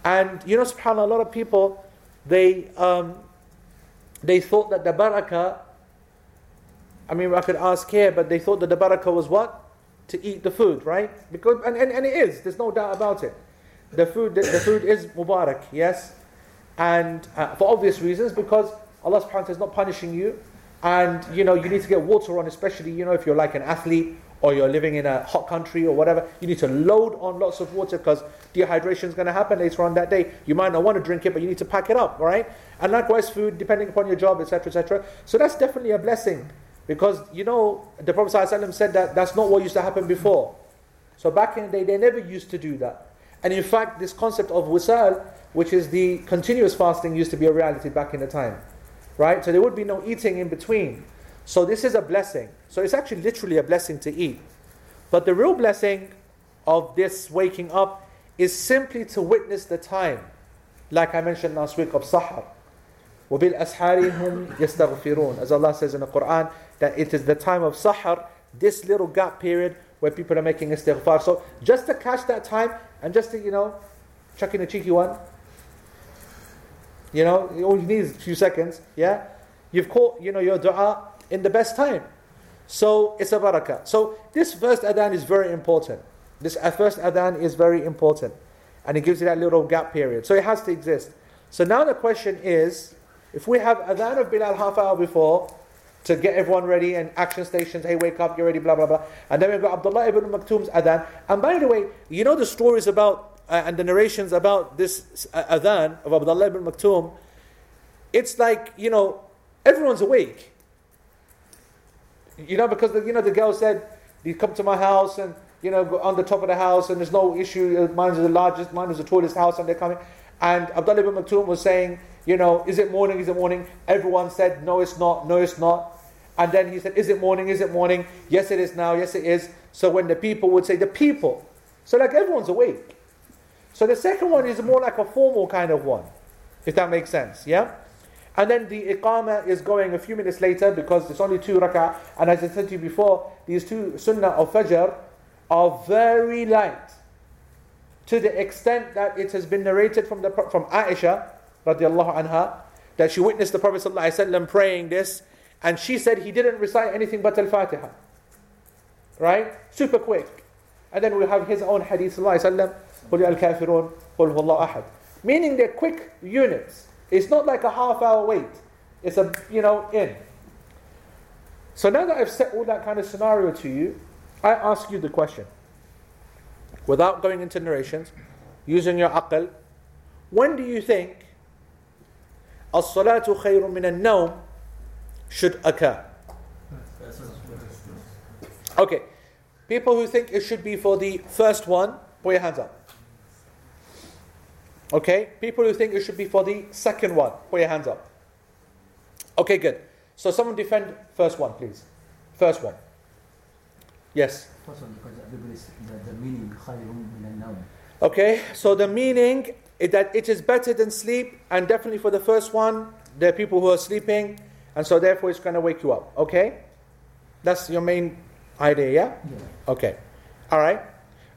[SPEAKER 2] And you know, subhanAllah, a lot of people, they, um, they thought that the barakah, I mean, I could ask here, but they thought that the barakah was what? To eat the food, right? Because, and, and, and it is, there's no doubt about it. The food, the, the food is mubarak, yes? And uh, for obvious reasons, because Allah subhanahu wa ta'ala is not punishing you. And, you know, you need to get water on, especially, you know, if you're like an athlete or you're living in a hot country or whatever, you need to load on lots of water because dehydration is going to happen later on that day. You might not want to drink it, but you need to pack it up, right? And likewise, food, depending upon your job, etc., etc. So that's definitely a blessing because, you know, the Prophet ﷺ said that that's not what used to happen before. So back in the day, they never used to do that. And in fact, this concept of wisal, which is the continuous fasting, used to be a reality back in the time. Right? So there would be no eating in between. So this is a blessing. So it's actually literally a blessing to eat. But the real blessing of this waking up is simply to witness the time, like I mentioned last week of Sahar. وَبِالْأَسْحَارِ هُمْ يَسْتَغْفِرُونَ As Allah says in the Quran, that it is the time of Sahar, this little gap period where people are making istighfar. So just to catch that time and just to, you know, chuck in a cheeky one, you know, all you need is a few seconds, yeah? You've caught, you know, your dua in the best time. So it's a barakah. So this first adhan is very important. This first adhan is very important. And it gives you that little gap period. So it has to exist. So now the question is, if we have adhan of Bilal half hour before, to get everyone ready and action stations, hey, wake up, get ready, blah, blah, blah. And then we've got Abdullah ibn Maktoum's adhan. And by the way, you know the stories about, uh, and the narrations about this uh, adhan of Abdullah ibn Maktoum, it's like, you know, everyone's awake. You know, because the, you know the girl said, "You come to my house and you know, on the top of the house and there's no issue. uh, Mine is the largest, mine is the tallest house, and they're coming. And Abdullah ibn Maktoum was saying, you know, is it morning? Is it morning? Everyone said, no, it's not. No, it's not. And then he said, is it morning? Is it morning? Yes, it is now. Yes, it is. So when the people would say, the people. So like everyone's awake. So the second one is more like a formal kind of one, if that makes sense. Yeah. And then the iqamah is going a few minutes later because it's only two rak'ah. And as I said to you before, these two sunnah of fajr are very light to the extent that it has been narrated from, the, from Aisha radiallahu anha that she witnessed the Prophet ﷺ praying this and she said he didn't recite anything but Al-Fatiha. Right? Super quick. And then we have his own hadith sallallahu alayhi wa sallam, al-kafirun, qul ahad. Meaning they're quick units. It's not like a half hour wait. It's a, you know, in. So now that I've set all that kind of scenario to you, I ask you the question. Without going into narrations, using your aql, when do you think as-salatu khayrun min al-nawm should occur? Okay. People who think it should be for the first one, put your hands up. Okay. People who think it should be for the second one, put your hands up. Okay, good. So someone defend first one, please. First one. Yes.
[SPEAKER 5] First one, because everybody's the, the meaning khayrun min al
[SPEAKER 2] Okay, so the meaning is that it is better than sleep, and definitely for the first one, there are people who are sleeping, and so therefore it's going to wake you up. Okay? That's your main idea, yeah?
[SPEAKER 5] Yeah.
[SPEAKER 2] Okay. All right.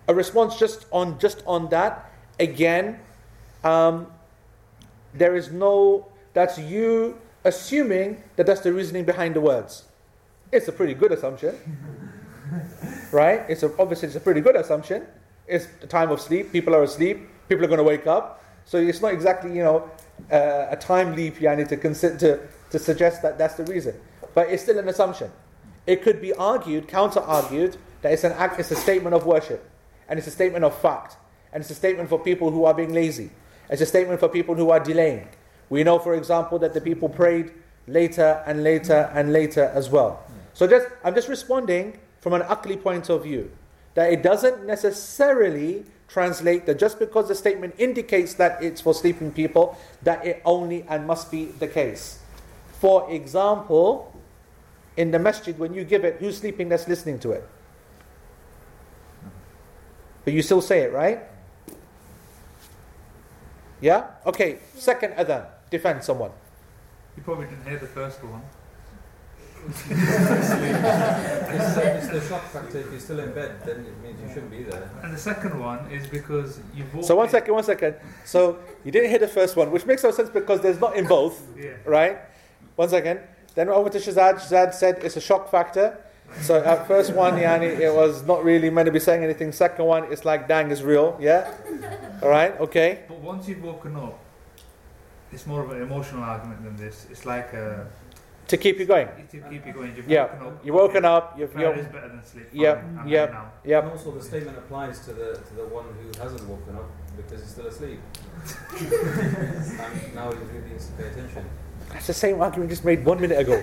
[SPEAKER 2] A response just on just on that. Again, um, there is no. That's you assuming that that's the reasoning behind the words. It's a pretty good assumption, right? It's a, obviously it's a pretty good assumption. It's the time of sleep. People are asleep. People are going to wake up. So it's not exactly you know uh, a time leap. Need to consider to, to suggest that that's the reason, but it's still an assumption. It could be argued, counter argued, that it's an act, it's a statement of worship, and it's a statement of fact, and it's a statement for people who are being lazy. It's a statement for people who are delaying. We know, for example, that the people prayed later and later and later as well. So just I'm just responding from an aqli point of view that it doesn't necessarily translate that just because the statement indicates that it's for sleeping people, that it only and must be the case. For example, in the masjid, when you give it, who's sleeping that's listening to it? But you still say it, right? Yeah? Okay, second adhan. Defend someone.
[SPEAKER 4] You probably didn't hear the first one.
[SPEAKER 6] It's, it's the shock factor. If you're still in bed, then it means you shouldn't be there.
[SPEAKER 4] And the second one is because you walked
[SPEAKER 2] So one second, one second. So you didn't hear the first one, which makes no sense because there's not in both,
[SPEAKER 4] Yeah.
[SPEAKER 2] right? One second. Then over to Shazad. Shazad said it's a shock factor. So at first one, yani, it was not really meant to be saying anything. Second one, it's like, dang, it's real. Yeah? All right, okay.
[SPEAKER 4] But once you've woken up, it's more of an emotional argument than this. It's like a,
[SPEAKER 2] To keep you going.
[SPEAKER 4] to keep you going. You've
[SPEAKER 2] Yeah.
[SPEAKER 4] woken up.
[SPEAKER 2] You're woken up. You've,
[SPEAKER 4] Prayer
[SPEAKER 2] you're,
[SPEAKER 4] is better than sleep.
[SPEAKER 2] Yep,
[SPEAKER 4] Fine, I'm
[SPEAKER 2] yep.
[SPEAKER 4] now.
[SPEAKER 2] yep.
[SPEAKER 6] And also, the statement applies to the to the one who hasn't woken up because he's still asleep. and now he really needs to pay attention.
[SPEAKER 2] That's the same argument we just made one minute ago.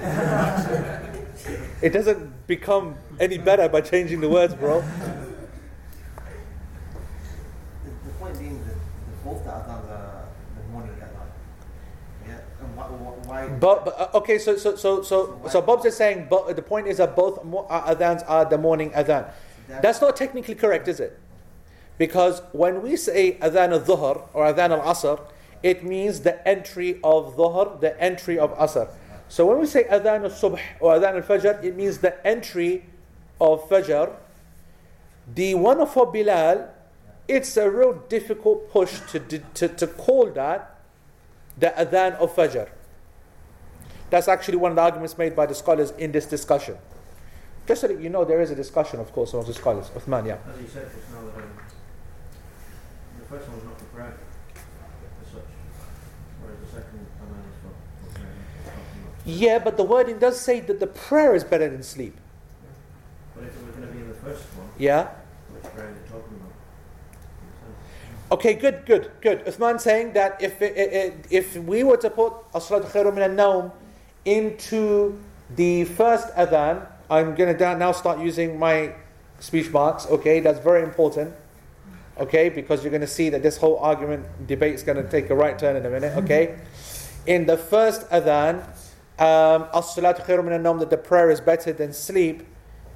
[SPEAKER 2] it doesn't become any better by changing the words, bro.
[SPEAKER 3] The, point being that the both the adhans are the morning adhan. Yeah, and
[SPEAKER 2] But, but uh, okay, so so so so so Bob's is saying, but the point is that both uh, adhans are the morning adhan. That's not technically correct, is it? Because when we say adhan al-dhuhr or adhan al-asr, it means the entry of dhuhr, the entry of asr. So when we say adhan al-subh or adhan al-fajr, it means the entry of fajr. The one of for Bilal, it's a real difficult push to, to, to call that the adhan of fajr. That's actually one of the arguments made by the scholars in this discussion. Just so that you know, there is a discussion, of course, amongst the scholars. Uthman, yeah.
[SPEAKER 3] As you said just now, the first one was not for prayer as such, whereas the second adhan is for, for prayer. it's not-
[SPEAKER 2] Yeah, but the wording does say that the prayer is better than sleep.
[SPEAKER 3] But if it was going to be in the first one,
[SPEAKER 2] Yeah?
[SPEAKER 3] which prayer are you talking about?
[SPEAKER 2] Okay, good, good, good. Uthman saying that if, it, it, it- if we were to put as-salatu khairun min al-nawm into the first adhan, I'm going to now start using my speech marks, okay, that's very important, okay, because you're going to see that this whole argument debate is going to take a right turn in a minute, okay. In the first adhan, um, as-salatu khairun min an-nawm, that the prayer is better than sleep.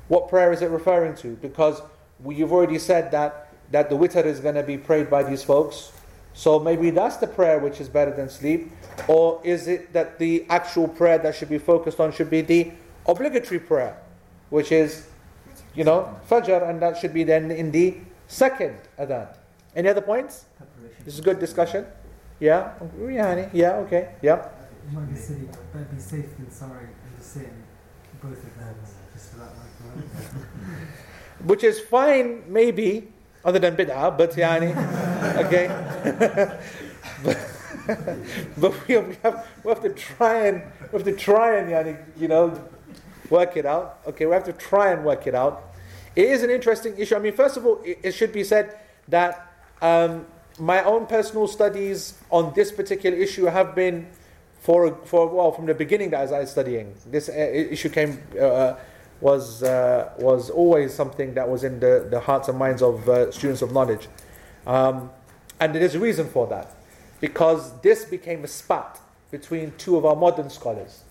[SPEAKER 2] What prayer is it referring to? Because we, you've already said that that the witr is going to be prayed by these folks. So maybe that's the prayer which is better than sleep, or is it that the actual prayer that should be focused on should be the obligatory prayer, which is, you know, Fajr, and that should be then in the second adhan. Any other points? This is good discussion. Yeah, yeah, honey. yeah, okay, yeah.
[SPEAKER 7] Might be better be safe than sorry and sit both of them just for that right?
[SPEAKER 2] Which is fine, maybe, other than bid'ah, but yani, okay. but, but we have, we have we have to try and we have to try and yani, you know work it out. Okay, we have to try and work it out. It is an interesting issue. I mean, first of all, it, it should be said that um, my own personal studies on this particular issue have been for for well from the beginning that as I was studying. This uh, issue came uh, was uh, was always something that was in the, the hearts and minds of uh, students of knowledge, um, and there's a reason for that, because this became a spat between two of our modern scholars.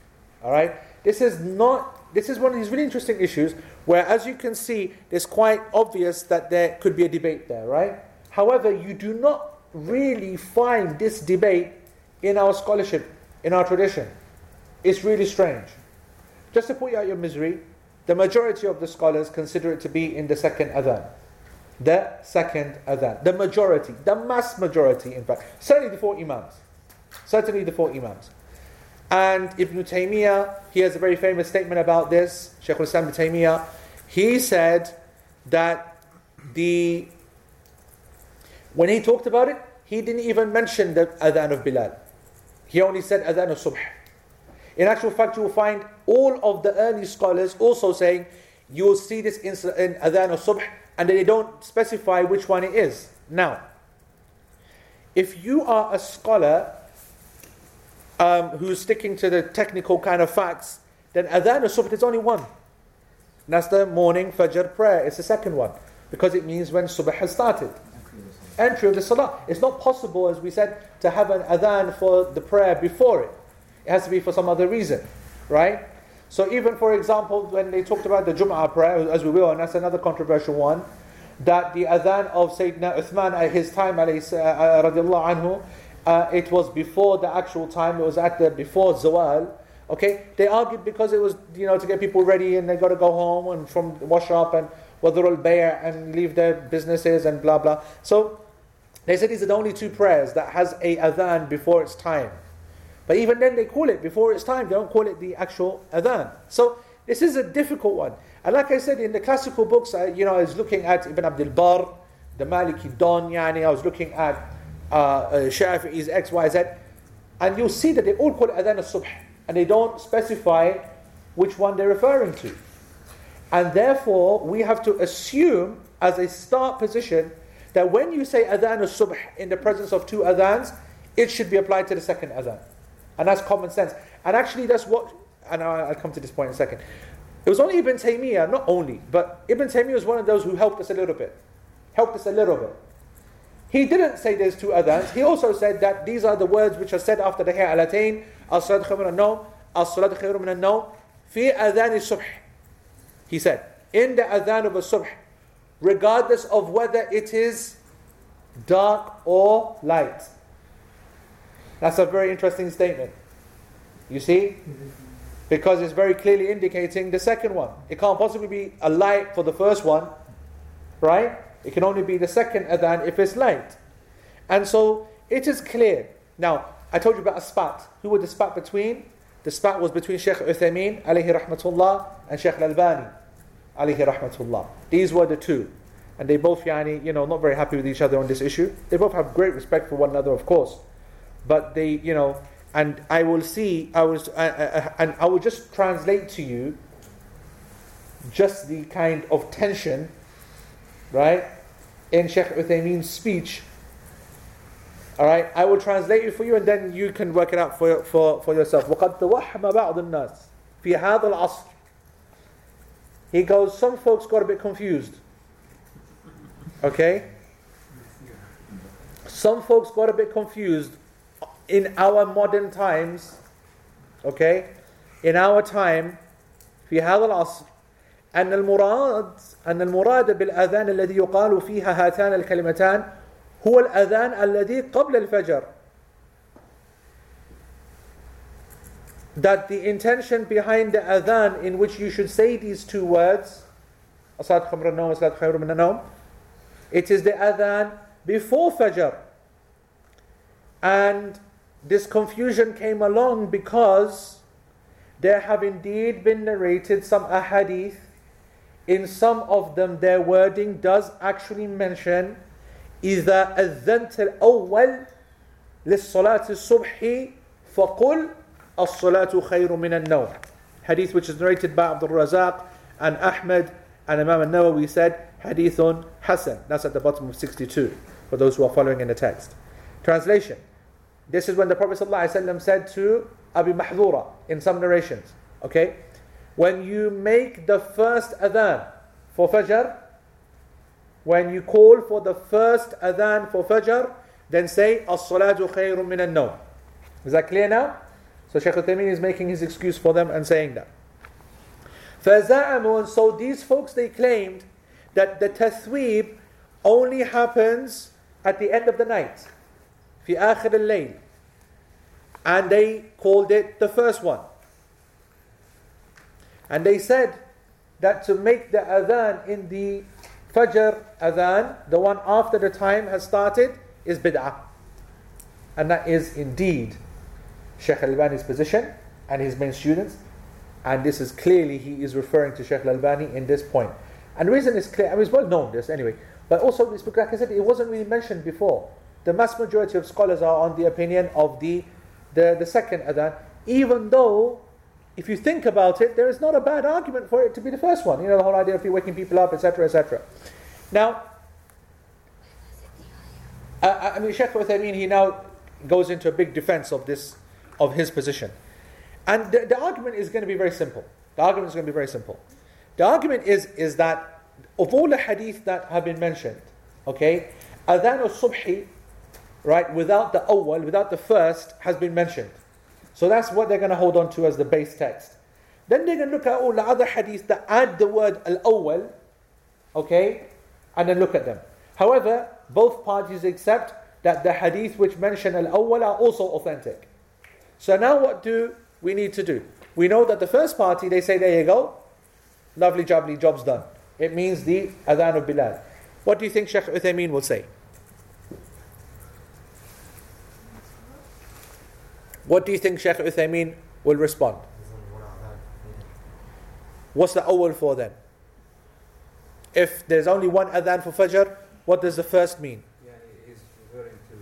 [SPEAKER 2] All right, this is not. This is one of these really interesting issues where, as you can see, it's quite obvious that there could be a debate there, right? However, you do not really find this debate in our scholarship, in our tradition. It's really strange. Just to put you out your misery, the majority of the scholars consider it to be in the second adhan. The second adhan. The majority, the mass majority, in fact. Certainly the four imams. Certainly the four imams. And Ibn Taymiyyah, he has a very famous statement about this. Shaykh al-Islam Ibn Taymiyyah, he said that the when he talked about it, he didn't even mention the adhan of Bilal. He only said adhan al-subh. In actual fact, you will find all of the early scholars also saying you will see this in, in adhan of subh, and they don't specify which one it is. Now, if you are a scholar um, who's sticking to the technical kind of facts, then adhan al-subh is only one. And that's the morning fajr prayer. It's the second one because it means when subh has started entry of the salah. It's not possible, as we said, to have an adhan for the prayer before it. It has to be for some other reason, right? So even, for example, when they talked about the Jum'ah prayer, as we will, and that's another controversial one, that the adhan of Sayyidina Uthman at his time, alayhi, uh, radiallahu anhu, uh, it was before the actual time, it was at the before Zawal. Okay, they argued because it was you know to get people ready and they got to go home and from wash up and wadrul bay' and leave their businesses and blah blah. So they said these are the only two prayers that has a adhan before its time. But even then they call it before its time, they don't call it the actual adhan. So this is a difficult one. And like I said, in the classical books, I, you know, I was looking at Ibn Abdul Barr, the Maliki Don, yani, I was looking at uh, uh, Shafi'i's X, Y, Z, and you'll see that they all call it adhan al-subh, and they don't specify which one they're referring to. And therefore, we have to assume as a start position that when you say adhan al-subh in the presence of two adhans, it should be applied to the second adhan. And that's common sense. And actually, that's what, and I'll come to this point in a second. It was only Ibn Taymiyyah, not only, but Ibn Taymiyyah was one of those who helped us a little bit. Helped us a little bit. He didn't say there's two adhans. He also said that these are the words which are said after the hayya alatain, as-salat khairu min an-nawm, as-salat khairu min an-nawm, fi adhan subh He said, in the adhan of a subh regardless of whether it is dark or light. That's a very interesting statement. You see? Because it's very clearly indicating the second one. It can't possibly be a light for the first one, right? It can only be the second adhan if it's light. And so it is clear. Now, I told you about a spat. Who was the spat between? The spat was between Sheikh Uthaymeen, alayhi rahmatullah, and Sheikh Al-Albani, alayhi rahmatullah. These were the two. And they both, yani, you know, not very happy with each other on this issue. They both have great respect for one another, of course. But they, you know, and I will see, I was, uh, uh, and I will just translate to you just the kind of tension, right, in Sheikh Uthaymeen's speech. All right, I will translate it for you, and then you can work it out for for, for yourself. وقد توهم بعض الناس في هذا العصر. He goes, some folks got a bit confused Okay? Some folks got a bit confused in our modern times. Okay? In our time في هذا العصر أن المراد أن المراد بالأذان الذي يقال فيها هاتان الكلمتان هو الأذان الذي قبل الفجر that the intention behind the adhan in which you should say these two words الصلاة خير من النوم الصلاة خير من النوم it is the adhan before fajr and this confusion came along because there have indeed been narrated some ahadith in some of them their wording does actually mention إذا أذنت الأول للصلاة الصبح فقل الصلاة خير من النوم hadith which is narrated by Abdul Razak and Ahmed and Imam al-Nawawi said hadithun hasan that's at the bottom of 62 for those who are following in the text translation this is when the Prophet ﷺ said to Abi Mahdura in some narrations okay when you make the first adhan for Fajr when you call for the first adhan for Fajr then say as-salatu khayrun min an-nawm is that clear now so Shaykh Uthaymeen is making his excuse for them and saying that. فَزَعَمُوا And so these folks, they claimed that the tathweeb only happens at the end of the night. في آخر الليل. And they called it the first one. And they said that to make the adhan in the Fajr adhan, the one after the time has started, is bid'ah. And that is indeed Sheikh Al-Albani's position and his main students. And this is clearly, he is referring to Sheikh Al-Albani in this point. And the reason is clear, I mean, it's well known this anyway. But also, this book, like I said, it wasn't really mentioned before. The mass majority of scholars are on the opinion of the, the, the second adhan, even though, if you think about it, there is not a bad argument for it to be the first one. You know, the whole idea of waking people up, etc., etc. Now, I, I mean, Sheikh Uthaymeen, he now goes into a big defense of this of his position. And the, the argument is going to be very simple. The argument is going to be very simple. The argument is, is that of all the hadith that have been mentioned, okay, adhan al-subhi, right, without the awwal, without the first, has been mentioned. So that's what they're going to hold on to as the base text. Then they're going to look at all the other hadiths that add the word al-awwal, okay, and then look at them. However, both parties accept that the hadith which mention al-awwal are also authentic. So now what do we need to do? We know that the first party, they say, there you go, lovely jubbly, job's done. It means the adhan of Bilal. What do you think Sheikh Uthaymeen will say? What do you think Sheikh Uthaymeen will respond? What's the awal for then? If there's only one adhan for Fajr, what does the first mean?
[SPEAKER 6] Yeah, he's referring to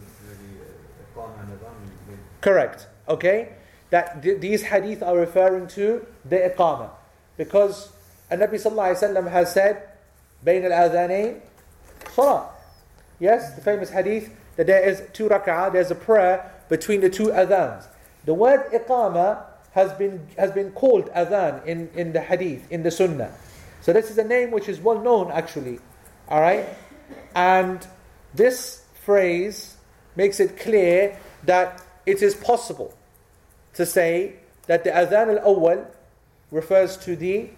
[SPEAKER 6] the uh, Adhan.
[SPEAKER 2] Correct okay, that th- these hadith are referring to the iqamah. Because the Nabi Sallallahu has said, Bain al adhanain salah. Yes, the famous hadith that there is two rak'ah, there's a prayer between the two adhans. The word iqamah has been, has been called adhan in, in the hadith, in the sunnah. So this is a name which is well known actually. Alright? And this phrase makes it clear that it is possible to say that the adhan al-awwal refers to the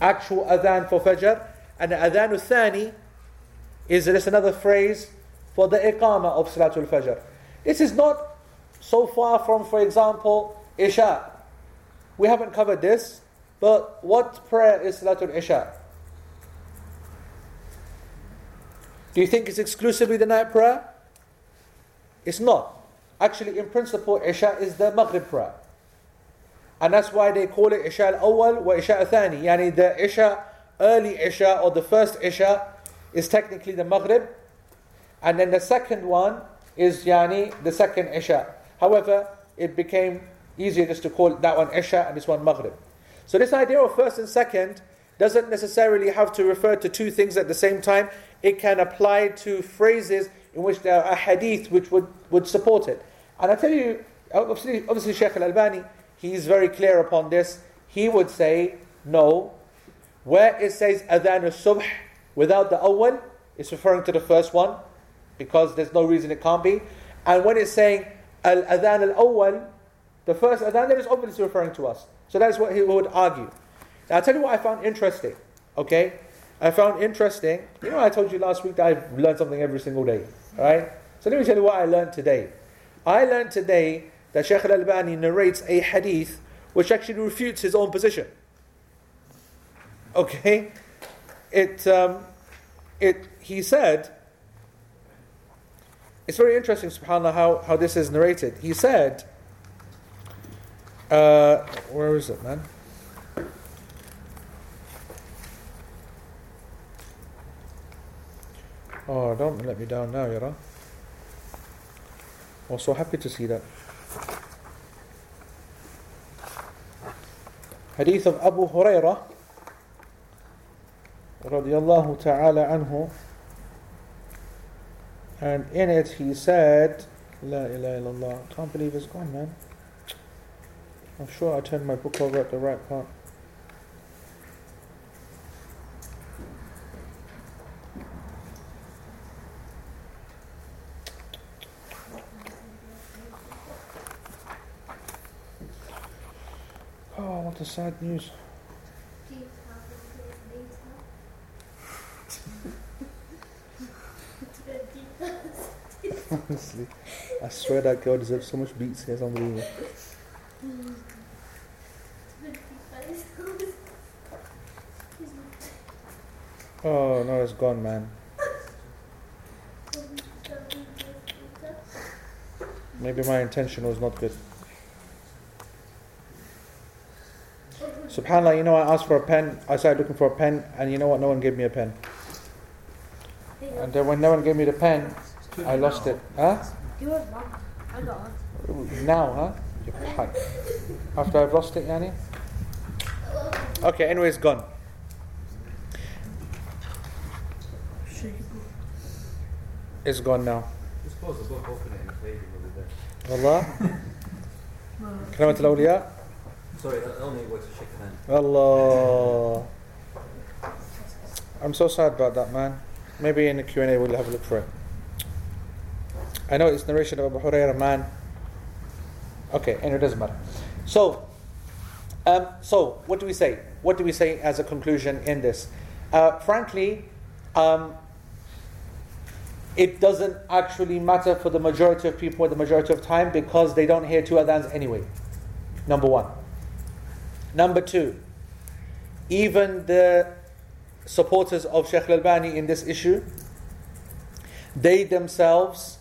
[SPEAKER 2] actual adhan for fajr and the adhan al-thani is just another phrase for the iqamah of salatul fajr. This is not so far from, for example, isha. We haven't covered this, but what prayer is salatul isha? Do you think it's exclusively the night prayer? It's not. Actually, in principle, Isha is the Maghrib prayer. And that's why they call it Isha al-Awwal wa Isha al-Thani. Yani the Isha, early Isha or the first Isha is technically the Maghrib. And then the second one is Yani the second Isha. However, it became easier just to call that one Isha and this one Maghrib. So this idea of first and second doesn't necessarily have to refer to two things at the same time. It can apply to phrases in which there are hadith which would, would support it. And I tell you, obviously, obviously Sheikh Al Albani, he's very clear upon this. He would say, no, where it says adhan al subh, without the awwal, it's referring to the first one because there's no reason it can't be. And when it's saying al adhan al awwal, the first adhan, that is obviously referring to us. So that's what he would argue. Now, I'll tell you what I found interesting. Okay? I found interesting. You know, I told you last week that I've learned something every single day. Right? So let me tell you what I learned today. I learned today that Sheikh al Albani narrates a hadith which actually refutes his own position. Okay? It, um, it, he said, it's very interesting, subhanAllah, how, how this is narrated. He said, uh, where is it, man? Oh, don't let me down now, Yara. I was so happy to see that. Hadith of Abu Hurairah radiallahu ta'ala anhu and in it he said La ilaha illallah can't believe it's gone man I'm sure I turned my book over at the right part Oh, what a sad news. Honestly, I swear that girl deserves so much beats here. It's unbelievable. Oh no, it's gone, man. Maybe my intention was not good. Subhanallah, you know, I asked for a pen. I started looking for a pen, and you know what? No one gave me a pen. And then when no one gave me the pen, I lost it. Huh?
[SPEAKER 8] You were wrong. I got one.
[SPEAKER 2] Now, huh? You pie. After I've lost it, Yani? Okay, anyway, it's gone. It's gone now.
[SPEAKER 6] Just close the book, open it, and play it a little bit.
[SPEAKER 2] Wallah. كلمة الأولياء
[SPEAKER 6] Sorry, only the hand.
[SPEAKER 2] Allah. I'm so sad about that, man. Maybe in the Q&A we'll have a look for it. I know it's narration of Abu Hurairah, man. Okay, and it doesn't matter. So, um, so what do we say? What do we say as a conclusion in this? Uh, frankly, um, it doesn't actually matter for the majority of people at the majority of time because they don't hear two adhans anyway. Number one. Number two, even the supporters of Sheikh Al-Albani in this issue, they themselves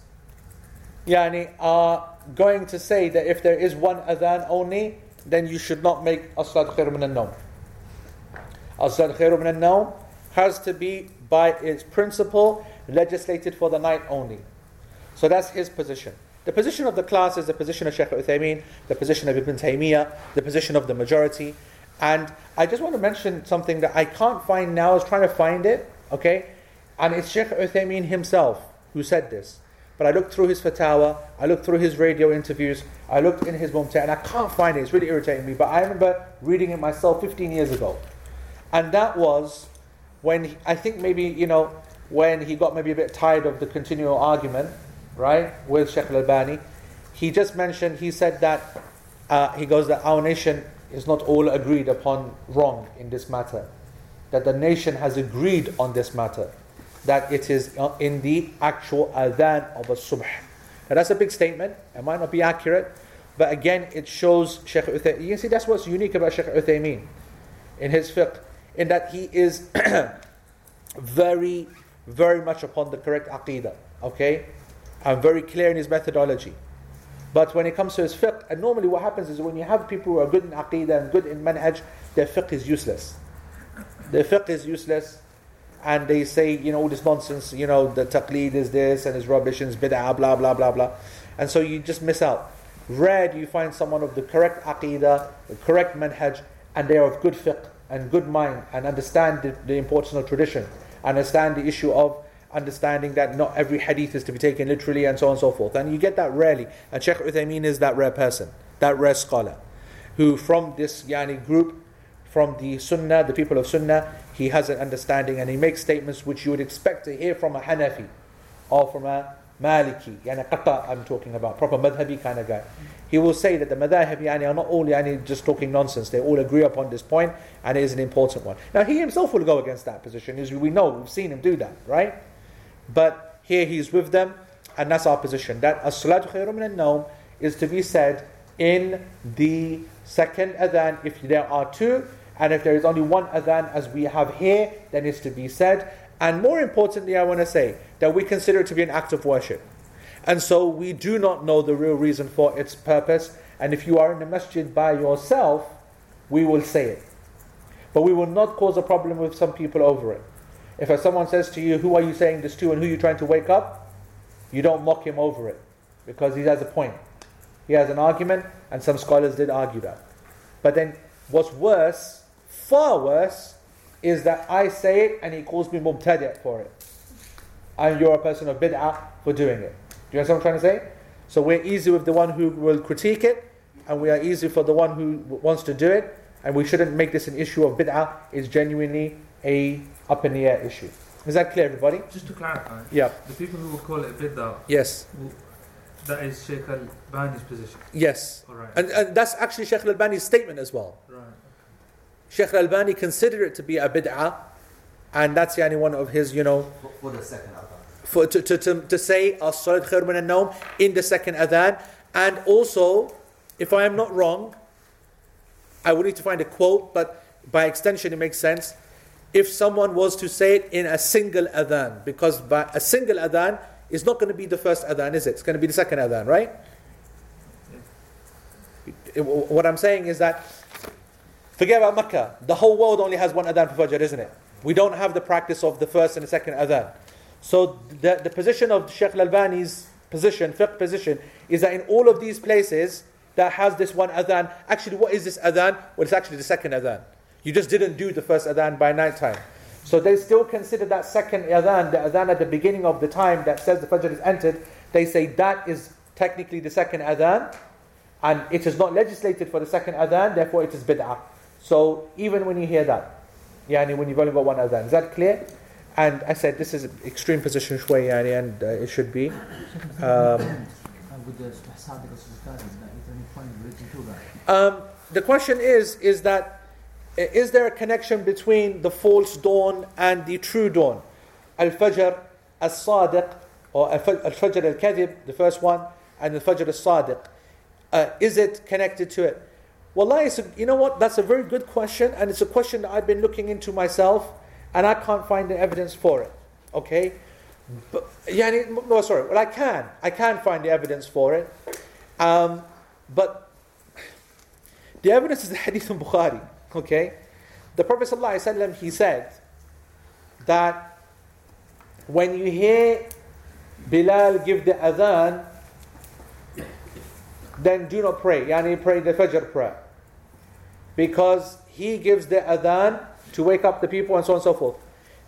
[SPEAKER 2] yani, are going to say that if there is one adhan only, then you should not make as-sad khair min al-nawm. As-sad khair min al-nawm has to be by its principle legislated for the night only. So that's his position. The position of the class is the position of Sheikh Uthaymeen, the position of Ibn Taymiyyah, the position of the majority. And I just want to mention something that I can't find now. I was trying to find it, okay? And it's Sheikh Uthaymeen himself who said this. But I looked through his fatwa, I looked through his radio interviews, I looked in his Mumti', and I can't find it. It's really irritating me. But I remember reading it myself 15 years ago. And that was when he, I think maybe, you know, when he got maybe a bit tired of the continual argument, right, with Sheikh Al-Albani, he just mentioned, he said that, uh, he goes that our nation is not all agreed upon wrong in this matter. That the nation has agreed on this matter. That it is uh, in the actual adhan of a subh. Now that's a big statement. It might not be accurate. But again, it shows Sheikh Uthaymeen. You see that's what's unique about Sheikh Uthaymeen in his fiqh. In that he is very, very much upon the correct aqidah. Okay? And very clear in his methodology. But when it comes to his fiqh, and normally what happens is when you have people who are good in aqidah and good in manhaj, their fiqh is useless. Their fiqh is useless, and they say, you know, all this nonsense, you know, the taqleed is this and it's rubbish and is bid'ah, blah, blah, blah, blah. And so you just miss out. Rare do you find someone of the correct aqidah, the correct manhaj, and they are of good fiqh and good mind and understand the, the importance of tradition, understand the issue of understanding that not every hadith is to be taken literally and so on and so forth. And you get that rarely. And Sheikh Uthaymeen is that rare person, that rare scholar, who from this yani group, from the Sunnah, the people of Sunnah, he has an understanding and he makes statements which you would expect to hear from a Hanafi or from a Maliki, yani qata I'm talking about, proper madhabi kind of guy. He will say that the madhahib yani, are not all yani, just talking nonsense. They all agree upon this point and it is an important one. Now he himself will go against that position, as we know, we've seen him do that, right? But here he's with them and that's our position. That as-salatu khayrun min al is to be said in the second adhan if there are two and if there is only one adhan as we have here, then it's to be said. And more importantly, I want to say that we consider it to be an act of worship. And so we do not know the real reason for its purpose. And if you are in the masjid by yourself, we will say it. But we will not cause a problem with some people over it. If someone says to you, Who are you saying this to and who are you trying to wake up? You don't mock him over it because he has a point. He has an argument, and some scholars did argue that. But then, what's worse, far worse, is that I say it and he calls me mubtadi' for it. And you're a person of bid'ah for doing it. Do you understand what I'm trying to say? So we're easy with the one who will critique it, and we are easy for the one who wants to do it, and we shouldn't make this an issue of bid'ah. It's genuinely a up in the air issue. Is that clear, everybody?
[SPEAKER 4] Just to clarify,
[SPEAKER 2] Yeah.
[SPEAKER 4] the people who will call it bid'ah,
[SPEAKER 2] Yes.
[SPEAKER 4] who- that is Sheikh Al Bani's position.
[SPEAKER 2] Yes.
[SPEAKER 4] Alright.
[SPEAKER 2] And, and that's actually Sheikh Al Albani's statement as well.
[SPEAKER 4] right.
[SPEAKER 2] Sheikh Al Albani considered it to be a bid'ah, and that's yani one of his, you know,
[SPEAKER 5] For, for the second adhan.
[SPEAKER 2] for, to, to, to, to say as-salat khair min al in the second adhan. And also, if I am not wrong, I would need to find a quote, but by extension it makes sense. If someone was to say it in a single adhan, because by a single adhan is not going to be the first adhan, is it? It's going to be the second adhan, right? What I'm saying is that, forget about Makkah, the whole world only has one adhan for Fajr, isn't it? We don't have the practice of the first and the second adhan. So the, the position of Sheikh Al-Albani's position, fiqh position, is that in all of these places that has this one adhan, actually what is this adhan? Well, it's actually the second adhan. You just didn't do the first adhan by night time. So they still consider that second adhan, the adhan at the beginning of the time that says the Fajr is entered, they say that is technically the second adhan, and it is not legislated for the second adhan, therefore it is bid'ah. So even when you hear that, yani when you've only got one adhan, is that clear? And I said this is an extreme position shway, yani, and uh, it should be. Um,
[SPEAKER 5] the Sadiq al-Sultani, is there any point relating to that?
[SPEAKER 2] Um, the question is, is that is there a connection between the false dawn and the true dawn? Al-Fajr al-Sadiq, or Al- Al-Fajr al-Kadhib, the first one, and the Fajr al-Sadiq. Uh, is it connected to it? Well, a, you know what? That's a very good question, and it's a question that I've been looking into myself, and I can't find the evidence for it. Okay? But, no, sorry. Well, I can. I can find the evidence for it. Um, but the evidence is the hadith in Bukhari. Okay? The Prophet ﷺ, he said that when you hear Bilal give the adhan, then do not pray. Yani pray the Fajr prayer. Because he gives the adhan to wake up the people and so on and so forth.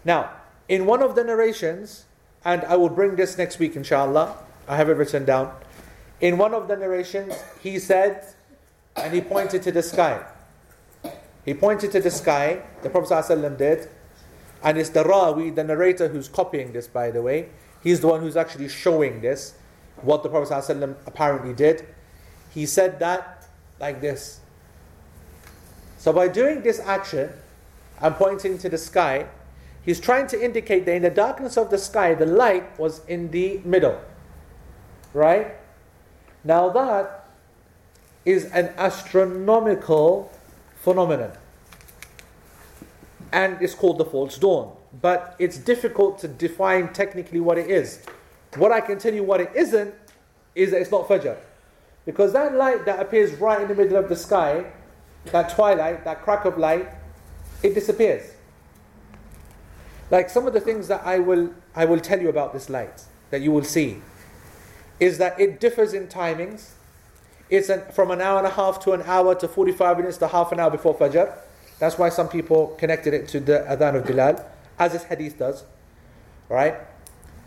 [SPEAKER 2] Now, in one of the narrations, and I will bring this next week inshallah, I have it written down. In one of the narrations, he said, and he pointed to the sky. He pointed to the sky, the Prophet ﷺ did, and it's the Rawi, the narrator who's copying this, by the way. He's the one who's actually showing this, what the Prophet ﷺ apparently did. He said that like this. So by doing this action and pointing to the sky, he's trying to indicate that in the darkness of the sky, the light was in the middle. Right? Now that is an astronomical phenomenon. And it's called the false dawn. But it's difficult to define technically what it is. What I can tell you what it isn't is that it's not Fajr. Because that light that appears right in the middle of the sky, that twilight, that crack of light, it disappears. Like some of the things that I will I will tell you about this light that you will see is that it differs in timings. It's an, from an hour and a half to an hour to 45 minutes to half an hour before Fajr. That's why some people connected it to the Adhan of Bilal, as this hadith does. Right?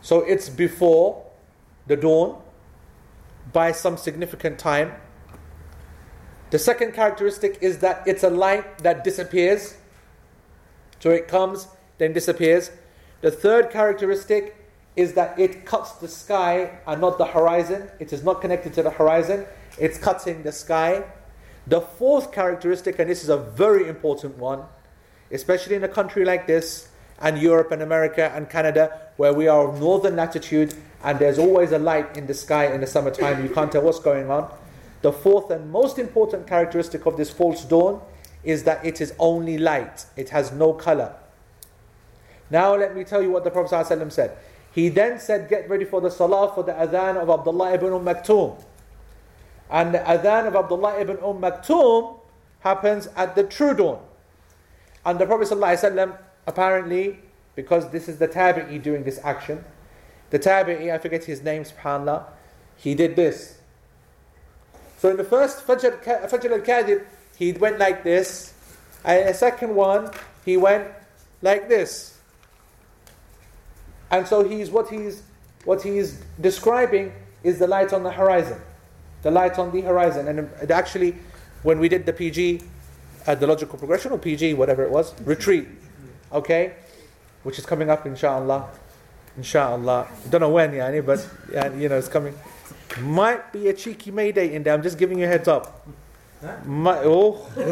[SPEAKER 2] So it's before the dawn by some significant time. The second characteristic is that it's a light that disappears. So it comes, then disappears. The third characteristic is that it cuts the sky and not the horizon. It is not connected to the horizon, it's cutting the sky. The fourth characteristic, and this is a very important one, especially in a country like this, and Europe and America and Canada, where we are of northern latitude and there's always a light in the sky in the summertime, you can't tell what's going on. The fourth and most important characteristic of this false dawn is that it is only light, it has no color. Now, let me tell you what the Prophet ﷺ said. He then said, Get ready for the salah for the adhan of Abdullah ibn Maktoum. And the adhan of Abdullah ibn Umm Maktoum happens at the true dawn. And the Prophet ﷺ apparently, because this is the tabi'i doing this action, the tabi'i, I forget his name, subhanAllah, he did this. So in the first Fajr, al-Kadib, he went like this. And the second one, he went like this. And so he's what he's what he's describing is the light on the horizon. The light on the horizon. And it actually, when we did the PG, uh, the logical progression or PG, whatever it was, retreat, okay, which is coming up inshallah. Inshallah. Don't know when, yani, but yeah, you know, it's coming. Might be a cheeky May Mayday in there. I'm just giving you a heads up. Might, oh.
[SPEAKER 6] so,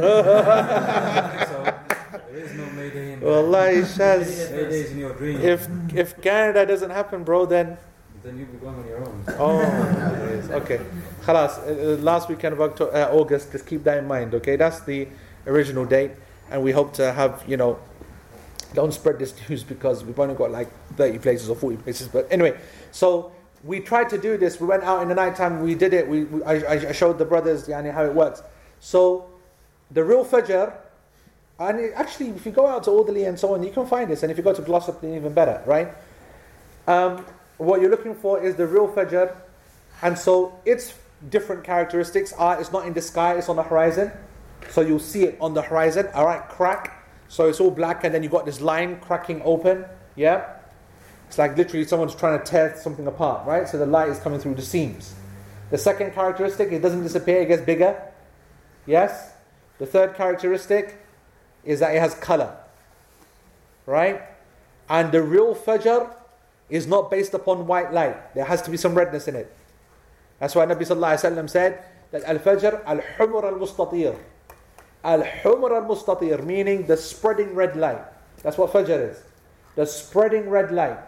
[SPEAKER 6] there is no Mayday in there.
[SPEAKER 2] Wallahi, Shaz.
[SPEAKER 6] Mayday is in your dream.
[SPEAKER 2] If if Canada doesn't happen, bro, then
[SPEAKER 6] then you'll be going on your own.
[SPEAKER 2] oh, okay. Khalas, uh, uh, last weekend of October, uh, August. Just keep that in mind, okay? That's the original date, and we hope to have you know. Don't spread this news because we've only got like 30 places or 40 places. But anyway, so we tried to do this. We went out in the nighttime. We did it. We, we I, I showed the brothers yani, how it works. So the real Fajr, and it, actually, if you go out to Alderley and so on, you can find this. And if you go to Glossop, then even better, right? Um, what you're looking for is the real Fajr. And so its different characteristics are it's not in the sky, it's on the horizon. So you'll see it on the horizon, all right, crack. So it's all black, and then you've got this line cracking open, yeah? It's like literally someone's trying to tear something apart, right? So the light is coming through the seams. The second characteristic, it doesn't disappear, it gets bigger. Yes? The third characteristic is that it has color. Right? And the real Fajr is not based upon white light. There has to be some redness in it. That's why Nabi Sallallahu Alaihi Wasallam said that Al Fajr Al Humr Al Mustatir. Al Humr Al Mustatir, meaning the spreading red light. That's what Fajr is. The spreading red light.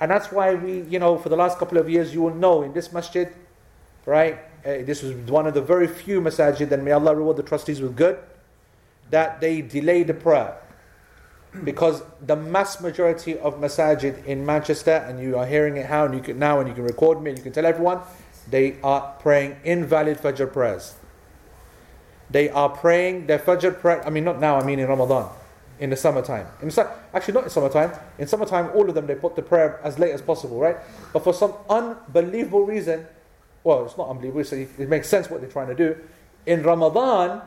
[SPEAKER 2] And that's why we, you know, for the last couple of years, you will know in this masjid, right? Uh, this was one of the very few masajid, and may Allah reward the trustees with good, that they delay the prayer. Because the mass majority of masajid in Manchester, and you are hearing it how, and you can, now, and you can record me, and you can tell everyone, they are praying invalid Fajr prayers. They are praying their Fajr prayer, I mean, not now, I mean in Ramadan in the summertime. In the, actually, not in summertime. In summertime, all of them they put the prayer as late as possible, right? But for some unbelievable reason, well, it's not unbelievable. So it makes sense what they're trying to do. In Ramadan,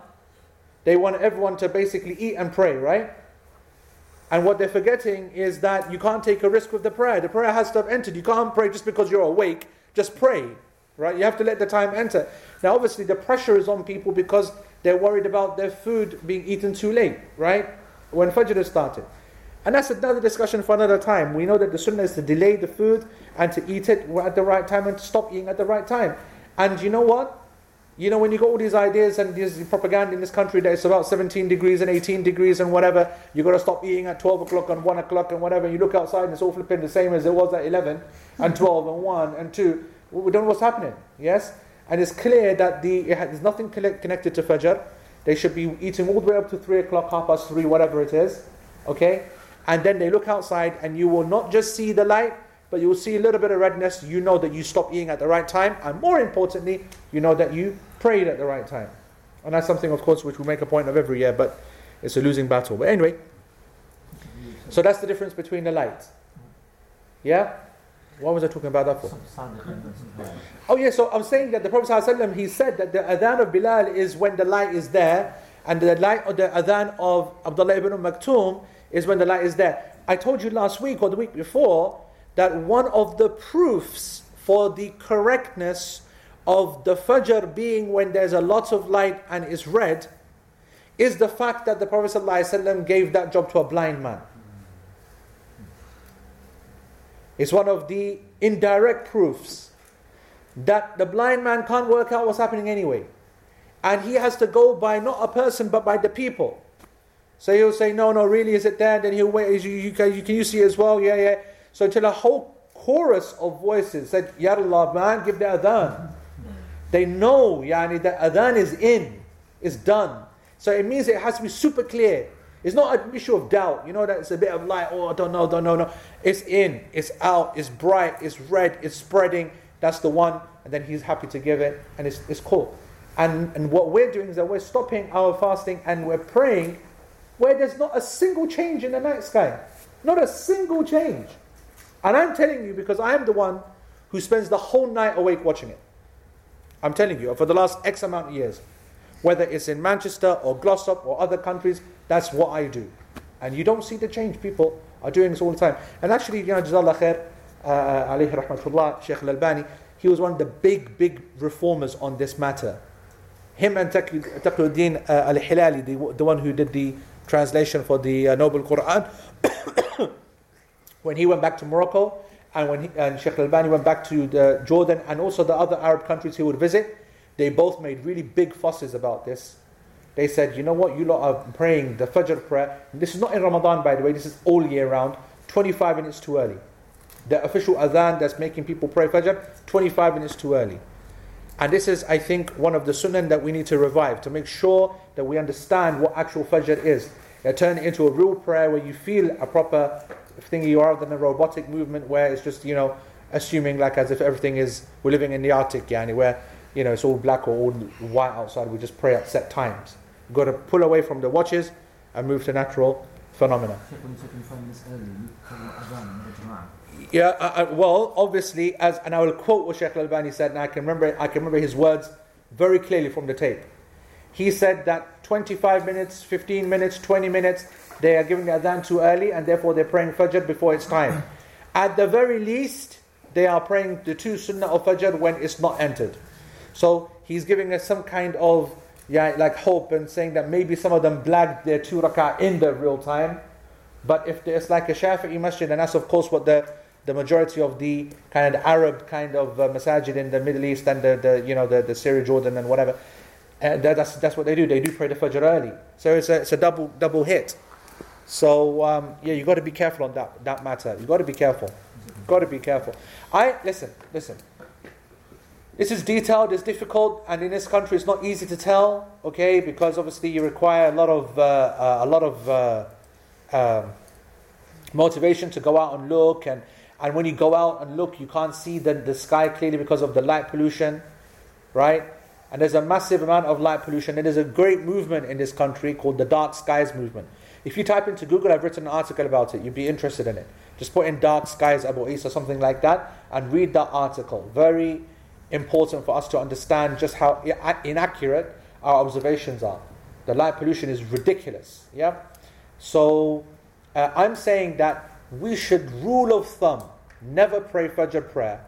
[SPEAKER 2] they want everyone to basically eat and pray, right? And what they're forgetting is that you can't take a risk with the prayer. The prayer has to have entered. You can't pray just because you're awake. Just pray, right? You have to let the time enter. Now, obviously, the pressure is on people because they're worried about their food being eaten too late, right? When Fajr is started. And that's another discussion for another time. We know that the sunnah is to delay the food and to eat it at the right time and to stop eating at the right time. And you know what? You know, when you got all these ideas and this propaganda in this country that it's about 17 degrees and 18 degrees and whatever, you got to stop eating at 12 o'clock and 1 o'clock and whatever. You look outside and it's all flipping the same as it was at 11 and 12 and 1 and 2. We don't know what's happening. Yes? And it's clear that the, there's nothing connected to Fajr. They should be eating all the way up to 3 o'clock, half past 3, whatever it is. Okay? And then they look outside and you will not just see the light, but you will see a little bit of redness. You know that you stop eating at the right time. And more importantly, you know that you prayed at the right time. And that's something, of course, which we make a point of every year, but it's a losing battle. But anyway, so that's the difference between the lights. Yeah? What was I talking about that for? Oh yeah, so I'm saying that the Prophet ﷺ, he said that the adhan of Bilal is when the light is there, and the light of the adhan of Abdullah ibn Maktoum is when the light is there. I told you last week or the week before that one of the proofs for the correctness of the Fajr being when there's a lot of light and is red is the fact that the Prophet ﷺ gave that job to a blind man. It's one of the indirect proofs that the blind man can't work out what's happening anyway. And he has to go by not a person but by the people. So he'll say, No, no, really, is it there? Then he'll wait, you, you, can, you, can you see as well? Yeah, yeah. So until a whole chorus of voices said, Ya Allah, man, give the adhan. They know, yani, that adhan is in, is done. So it means it has to be super clear. It's not an issue of doubt. You know that it's a bit of light. Oh, I don't know, don't know, no. It's in, it's out, it's bright, it's red, it's spreading. That's the one. And then he's happy to give it, and it's, it's cool. And, and what we're doing is that we're stopping our fasting and we're praying where there's not a single change in the night sky. Not a single change. And I'm telling you because I am the one who spends the whole night awake watching it. I'm telling you, for the last X amount of years. Whether it's in Manchester or Glossop or other countries, that's what I do. And you don't see the change. People are doing this all the time. And actually, you know, Jazallah khair, uh, alayhi rahmatullah, Sheikh he was one of the big, big reformers on this matter. Him and Taqiyuddin uh, Al-Hilali, the, the one who did the translation for the uh, Noble Quran, when he went back to Morocco, and when he, and Sheikh Al-Albani went back to the Jordan and also the other Arab countries he would visit, they both made really big fusses about this. They said, you know what, you lot are praying the Fajr prayer. This is not in Ramadan, by the way, this is all year round. 25 minutes too early. The official adhan that's making people pray Fajr, 25 minutes too early. And this is, I think, one of the sunnah that we need to revive to make sure that we understand what actual Fajr is. Turn it into a real prayer where you feel a proper thing you are than a robotic movement where it's just, you know, assuming like as if everything is, we're living in the Arctic, yani, where, you know, it's all black or all white outside, we just pray at set times. You've got to pull away from the watches and move to natural phenomena. Yeah, uh, uh, well, obviously, as and I will quote what Sheikh Al-Albani said, and I can remember I can remember his words very clearly from the tape. He said that 25 minutes, 15 minutes, 20 minutes, they are giving the adhan too early, and therefore they're praying Fajr before it's time. At the very least, they are praying the two Sunnah of Fajr when it's not entered. So he's giving us some kind of yeah, like hope and saying that maybe some of them blagged their two rak'ah in the real time. But if it's like a Shafi'i masjid, and that's of course what the the majority of the kind of Arab kind of uh, masajid in the Middle East and the, the you know the, the Syria, Jordan and whatever. And that's that's what they do. They do pray the Fajr early, so it's a it's a double double hit. So um, yeah, you got to be careful on that that matter. You got to be careful. Got to be careful. I listen, listen. This is detailed. It's difficult, and in this country, it's not easy to tell. Okay, because obviously you require a lot of uh, uh, a lot of uh, um, motivation to go out and look and and when you go out and look, you can't see the, the sky clearly because of the light pollution, right? And there's a massive amount of light pollution. And there's a great movement in this country called the Dark Skies Movement. If you type into Google, I've written an article about it, you'd be interested in it. Just put in Dark Skies Abu Isa, something like that, and read that article. Very important for us to understand just how inaccurate our observations are. The light pollution is ridiculous. Yeah? So uh, I'm saying that we should, rule of thumb, never pray Fajr prayer.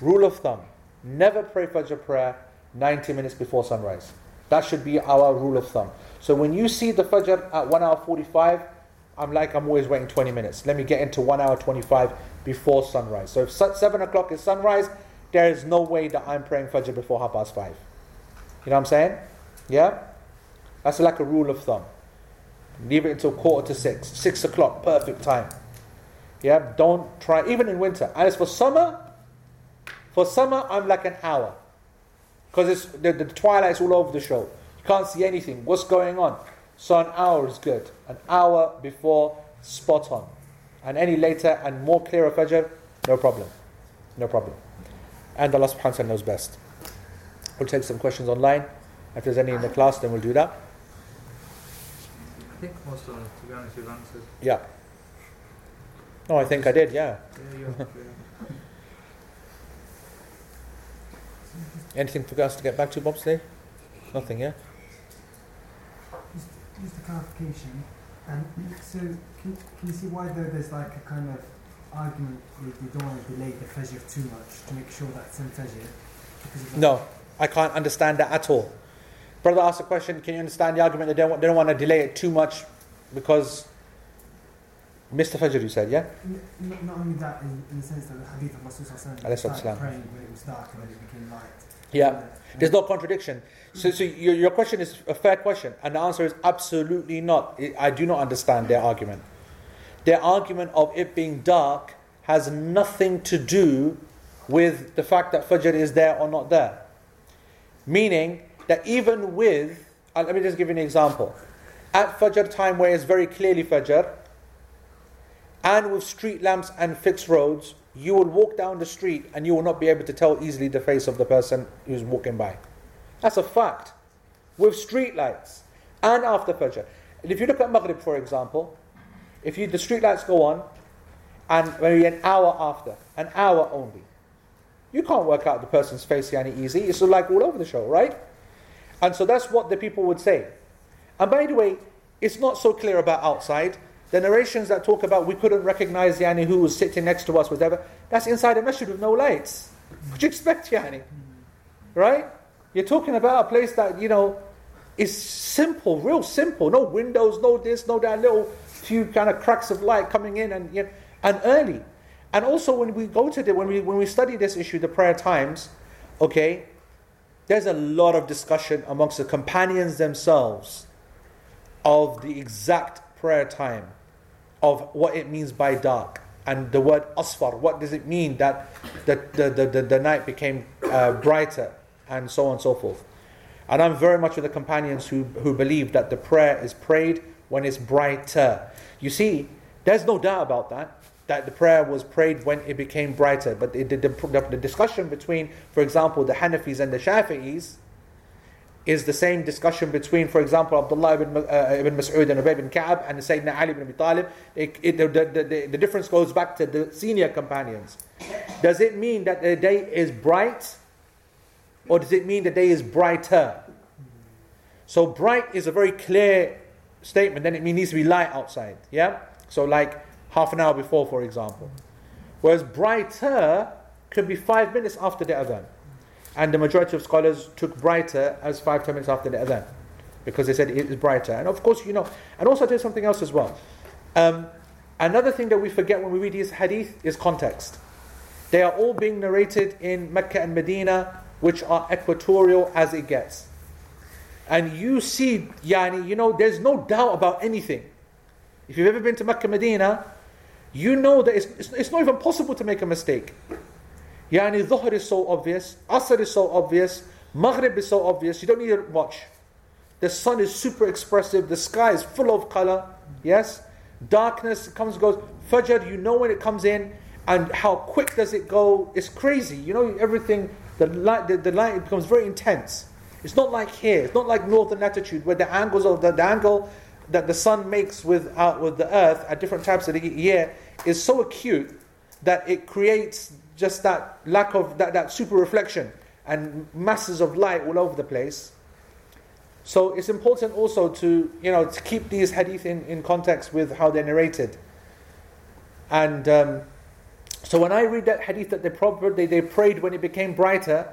[SPEAKER 2] Rule of thumb, never pray Fajr prayer 90 minutes before sunrise. That should be our rule of thumb. So when you see the Fajr at 1 hour 45, I'm like, I'm always waiting 20 minutes. Let me get into 1 hour 25 before sunrise. So if 7 o'clock is sunrise, there is no way that I'm praying Fajr before half past 5. You know what I'm saying? Yeah? That's like a rule of thumb. Leave it until quarter to 6. 6 o'clock, perfect time. Yeah, don't try, even in winter. And as for summer, for summer, I'm like an hour. Because it's the, the twilight's all over the show. You can't see anything. What's going on? So an hour is good. An hour before, spot on. And any later and more clearer Fajr, no problem. No problem. And Allah subhanahu wa ta'ala knows best. We'll take some questions online. If there's any in the class, then we'll do that.
[SPEAKER 4] I think most of them, to be honest, you've answered.
[SPEAKER 2] Yeah. No, I think I did, yeah.
[SPEAKER 4] Yeah, you have, yeah.
[SPEAKER 2] Anything for us to get back to, Bob, today? Nothing, yeah?
[SPEAKER 7] Just, just a clarification. Um, so, can, can you see why though there's like a kind of argument that you don't want to delay the Fajr too much to make sure that's in Fajr? Because of that?
[SPEAKER 2] No, I can't understand that at all. Brother asked a question, can you understand the argument? They don't, want- they don't want to delay it too much because Mr. Fajr, you said, yeah?
[SPEAKER 7] N- Not, only that, in, in the sense that the hadith of
[SPEAKER 2] Alayhi
[SPEAKER 7] started praying when it was dark and then it became light.
[SPEAKER 2] Yeah. There's no contradiction. So, so your, your question is a fair question, and the answer is absolutely not. I- do not understand their argument. Their argument of it being dark has nothing to do with the fact that Fajr is there or not there. Meaning that even with, uh, let me just give you an example. At Fajr time, where it's very clearly Fajr, and with street lamps and fixed roads, you will walk down the street and you will not be able to tell easily the face of the person who's walking by. That's a fact. With street lights and after Fajr. And if you look at Maghrib, for example, if you, the street lights go on, and maybe an hour after, an hour only, you can't work out the person's face yani easy. It's like all over the show, right? And so that's what the people would say. And by the way, it's not so clear about outside. The narrations that talk about we couldn't recognize Yani who was sitting next to us, whatever, that's inside a masjid with no lights. What do you expect, Yani? Right? You're talking about a place that, you know, is simple, real simple. No windows, no this, no that, little few kind of cracks of light coming in and, you know, and early. And also when we go to the, when we, when we study this issue, the prayer times, okay, there's a lot of discussion amongst the companions themselves of the exact prayer time of what it means by dark. And the word asfar what does it mean that the, the, the, the, the night became uh, brighter and so on and so forth? And i'm very much with the companions who, who believe that the prayer is prayed when it's brighter. You see there's no doubt about that that the prayer was prayed when it became brighter. But the, the, the, the discussion between for example the hanafis and the shafi'is is the same discussion between, for example, Abdullah ibn, uh, ibn Mas'ud and Ubay ibn Ka'ab and Sayyidina Ali ibn Abi Talib. It, it, the, the, the, the difference goes back to the senior companions. Does it mean that the day is bright? Or does it mean the day is brighter? So bright is a very clear statement, then it means needs to be light outside. Yeah? So like half an hour before, for example. Whereas brighter could be five minutes after the adhan. And the majority of scholars took brighter as five, ten minutes after the adhan. Because they said it is brighter. And of course, you know, and also there's something else as well. Um, another thing that we forget when we read these hadith is context. They are all being narrated in Mecca and Medina, which are equatorial as it gets. And you see, yani, you know, there's no doubt about anything. If you've ever been to Mecca, Medina, you know that it's, it's, it's not even possible to make a mistake. Yani Dhuhr is so obvious, Asr is so obvious, Maghrib is so obvious, you don't need to watch. The sun is super expressive, the sky is full of color, yes? Darkness comes goes, Fajr, you know when it comes in, and how quick does it go? It's crazy. You know, everything, the light, the, the light becomes very intense. It's not like here, it's not like northern latitude where the angles of the, the angle that the sun makes with, uh, with the earth at different times of the year is so acute that it creates just that lack of that, that super reflection and masses of light all over the place. So it's important also to you know to keep these hadith in, in context with how they're narrated. And um, so when I read that hadith that they, prob- they, they prayed when it became brighter,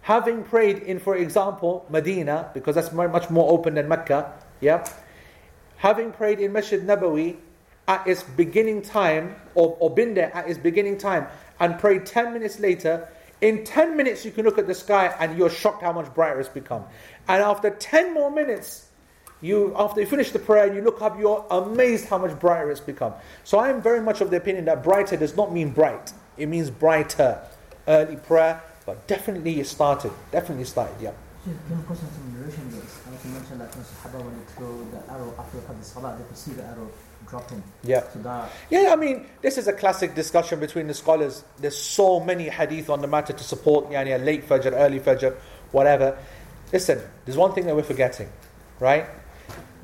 [SPEAKER 2] having prayed in, for example, Medina, because that's much more open than Mecca, yeah, having prayed in Masjid Nabawi at its beginning time, or, or been there at its beginning time, and pray 10 minutes later, in 10 minutes you can look at the sky and you're shocked how much brighter it's become. And after 10 more minutes, you after you finish the prayer and you look up, you're amazed how much brighter it's become. So I am very much of the opinion that brighter does not mean bright, it means brighter. Early prayer, but definitely it started. Definitely started, yeah.
[SPEAKER 5] Question narration this? Like you mentioned that when Sahaba wanted to throw the arrow after the Salah, they could see the arrow dropping.
[SPEAKER 2] Yeah.
[SPEAKER 5] So that
[SPEAKER 2] Yeah, I mean, this is a classic discussion between the scholars. There's so many hadith on the matter to support yani, a late fajr, early fajr, whatever. Listen, there's one thing that we're forgetting, right?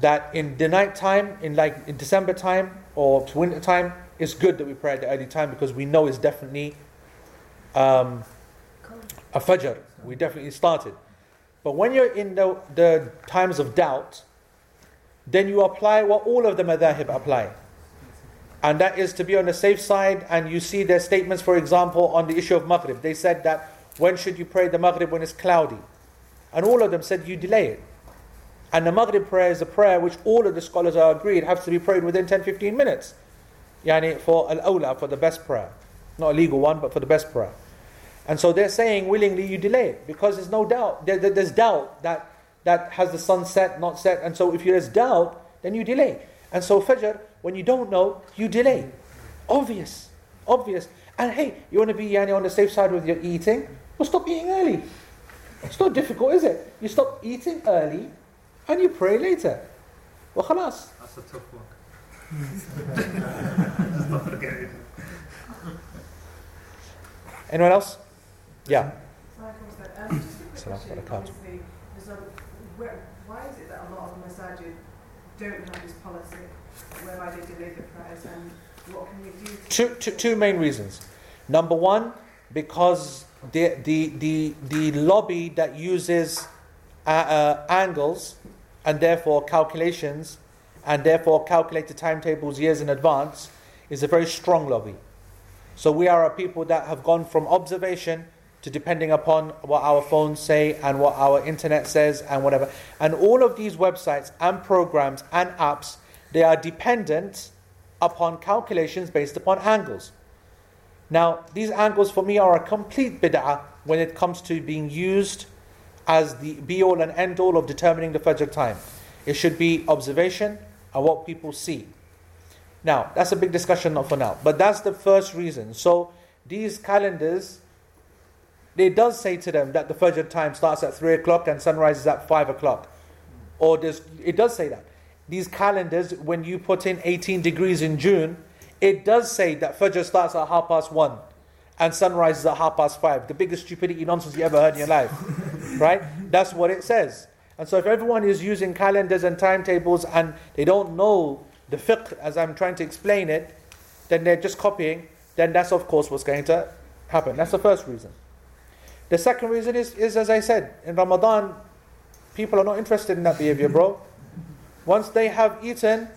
[SPEAKER 2] That in the night time, in like in December time or winter time, it's good that we pray at the early time because we know it's definitely um, a fajr. We definitely started. But when you're in the, the times of doubt, then you apply what all of the madhahib apply. And that is to be on the safe side. And you see their statements, for example, on the issue of Maghrib. They said that when should you pray the Maghrib when it's cloudy? And all of them said you delay it. And the Maghrib prayer is a prayer which all of the scholars are agreed has to be prayed within 10 15 minutes. Yani for al awla, for the best prayer. Not a legal one, but for the best prayer. And so they're saying willingly you delay it because there's no doubt. There, there- there's doubt that, that has the sun set, not set. And so if there's doubt, then you delay. And so Fajr, when you don't know, you delay. Obvious. Obvious. And hey, you want to be yani, on the safe side with your eating? Well, stop eating early. It's not difficult, is it? You stop eating early and you pray later. Well, khalas.
[SPEAKER 4] That's a tough one. Not gonna get it.
[SPEAKER 2] Anyone else? Yeah.
[SPEAKER 9] Sorry, where, why is it that a lot of masajid don't have this policy whereby they delay the prayers and what can do
[SPEAKER 2] Two, two, two main reasons. Number one, because the, the, the, the lobby that uses uh, uh, angles and therefore calculations and therefore calculated timetables years in advance is a very strong lobby. So we are a people that have gone from observation to depending upon what our phones say and what our internet says and whatever. And all of these websites and programs and apps, they are dependent upon calculations based upon angles. Now, these angles for me are a complete bid'ah when it comes to being used as the be all and end all of determining the Fajr time. It should be observation and what people see. Now, that's a big discussion not for now, but that's the first reason. So, these calendars, it does say to them that the Fajr time starts at 3 o'clock and sunrise is at 5 o'clock. Or does, it does say that. These calendars, when you put in 18 degrees in June, it does say that Fajr starts at half past 1 and sunrise is at half past 5. The biggest stupidity nonsense you ever heard in your life. right? That's what it says. And so if everyone is using calendars and timetables and they don't know the fiqh as I'm trying to explain it, then they're just copying, then that's of course what's going to happen. That's the first reason. The second reason is, is as I said, in Ramadan, people are not interested in that behavior, bro. Once they have eaten,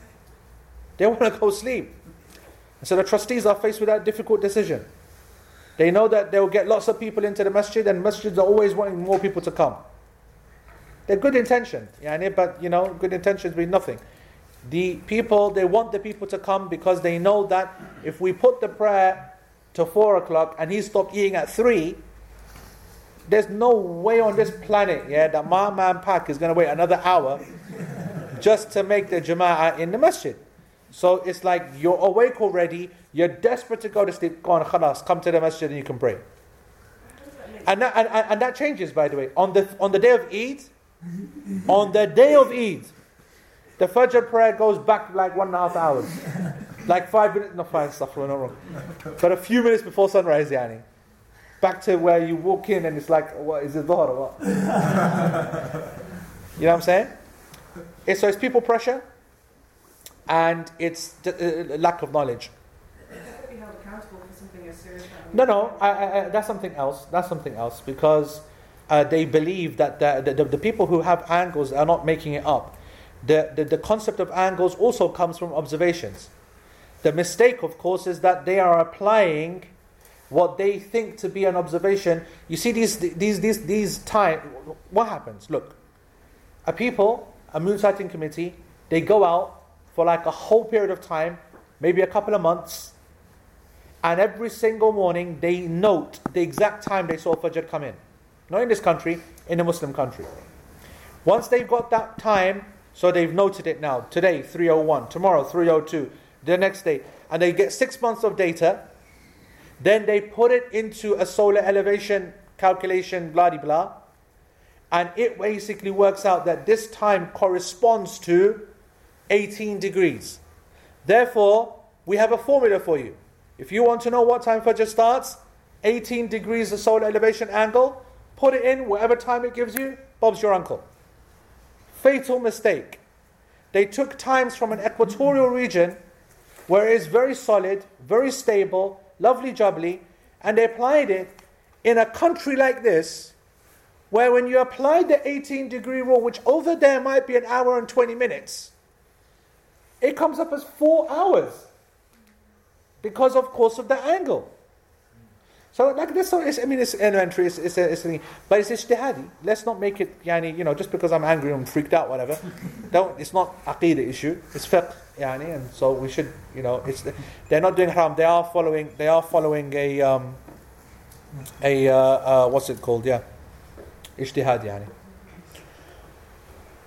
[SPEAKER 2] they want to go sleep. And so the trustees are faced with that difficult decision. They know that they will get lots of people into the masjid, and masjids are always wanting more people to come. They're good intention, yani, but you know, good intentions mean nothing. The people, they want the people to come because they know that if we put the prayer to four o'clock and he stopped eating at three, there's no way on this planet, yeah, that my man Pak is going to wait another hour just to make the jama'ah in the masjid. So it's like you're awake already, you're desperate to go to sleep. Go on, khalas, come to the masjid and you can pray. And that, and, and that changes, by the way. On the, on the day of Eid, on the day of Eid, the Fajr prayer goes back like one and a half hours. Like five minutes, not five, stuff, not wrong. But a few minutes before sunrise, Yani. Back to where you walk in and it's like, what, is it Dhuhr or what? you know what I'm saying? It's, so it's people pressure and it's d- uh, lack of knowledge.
[SPEAKER 9] They could be held accountable for something as serious as
[SPEAKER 2] No, no, I, I, I, that's something else. That's something else because uh, they believe that the, the, the people who have angles are not making it up. The, the, the concept of angles also comes from observations. The mistake, of course, is that they are applying what they think to be an observation. You see, these, these, these, these time, what happens? Look, a people, a moon sighting committee, they go out for like a whole period of time, maybe a couple of months, and every single morning they note the exact time they saw Fajr come in. Not in this country, in a Muslim country. Once they've got that time, so they've noted it now. Today, 301, tomorrow, 302, the next day. And they get six months of data. Then they put it into a solar elevation calculation, blah de blah. And it basically works out that this time corresponds to 18 degrees. Therefore, we have a formula for you. If you want to know what time Fajr starts, 18 degrees the solar elevation angle, put it in whatever time it gives you, Bob's your uncle. Fatal mistake. They took times from an equatorial region where it is very solid, very stable, lovely jubbly, and they applied it in a country like this, where when you apply the 18 degree rule, which over there might be an hour and 20 minutes, it comes up as four hours because, of course, of the angle. So like that's not, it's, I mean it's elementary, it's, it's, a, it's a thing, but it's ijtihadi. Let's not make it, yani, you know, just because I'm angry and freaked out, whatever. Don't. It's not aqidah issue. It's fiqh, yani, and so we should, you know, it's they're not doing haram. They are following. They are following a um, a uh, uh, what's it called? Yeah, ijtihad, yani.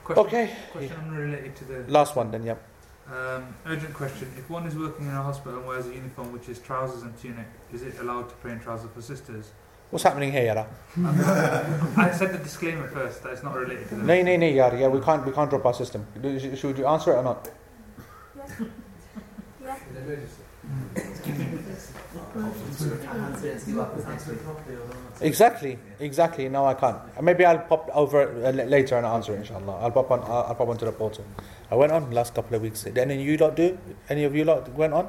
[SPEAKER 4] Question,
[SPEAKER 2] Okay.
[SPEAKER 4] Question unrelated to the
[SPEAKER 2] Last one, then. Yep.
[SPEAKER 4] Um, urgent question. If one is working in a hospital and wears a uniform which is trousers and tunic, is it allowed to pray in trousers for sisters?
[SPEAKER 2] What's happening here, Yara?
[SPEAKER 4] I said the disclaimer first that it's not related to the
[SPEAKER 2] No, no, no, Yara. Yeah, we can't. We can't drop our system. Do- Should you answer it or not?
[SPEAKER 8] Yeah.
[SPEAKER 6] In emergency.
[SPEAKER 5] Answer it and see what happens next week.
[SPEAKER 2] Exactly, exactly. No, I can't. Maybe I'll pop over uh, later and answer it, inshallah. I'll pop on. I'll, I'll pop onto the portal. I went on last couple of weeks. Any of you lot do? Any of you lot went on?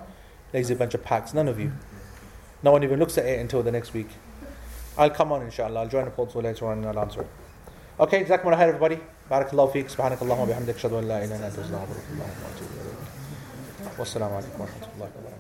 [SPEAKER 2] Lazy bunch of packs. None of you. No one even looks at it until the next week. I'll come on, inshallah. I'll join the poll later on and I'll answer it. Okay, Jazakum Allah everybody. Barakallahu feek. Subhanakallahu wa bihamdik. Shadu an la ilaha illa anta. Wassalamu alaikum wa rahmatullahi wa barakatuh.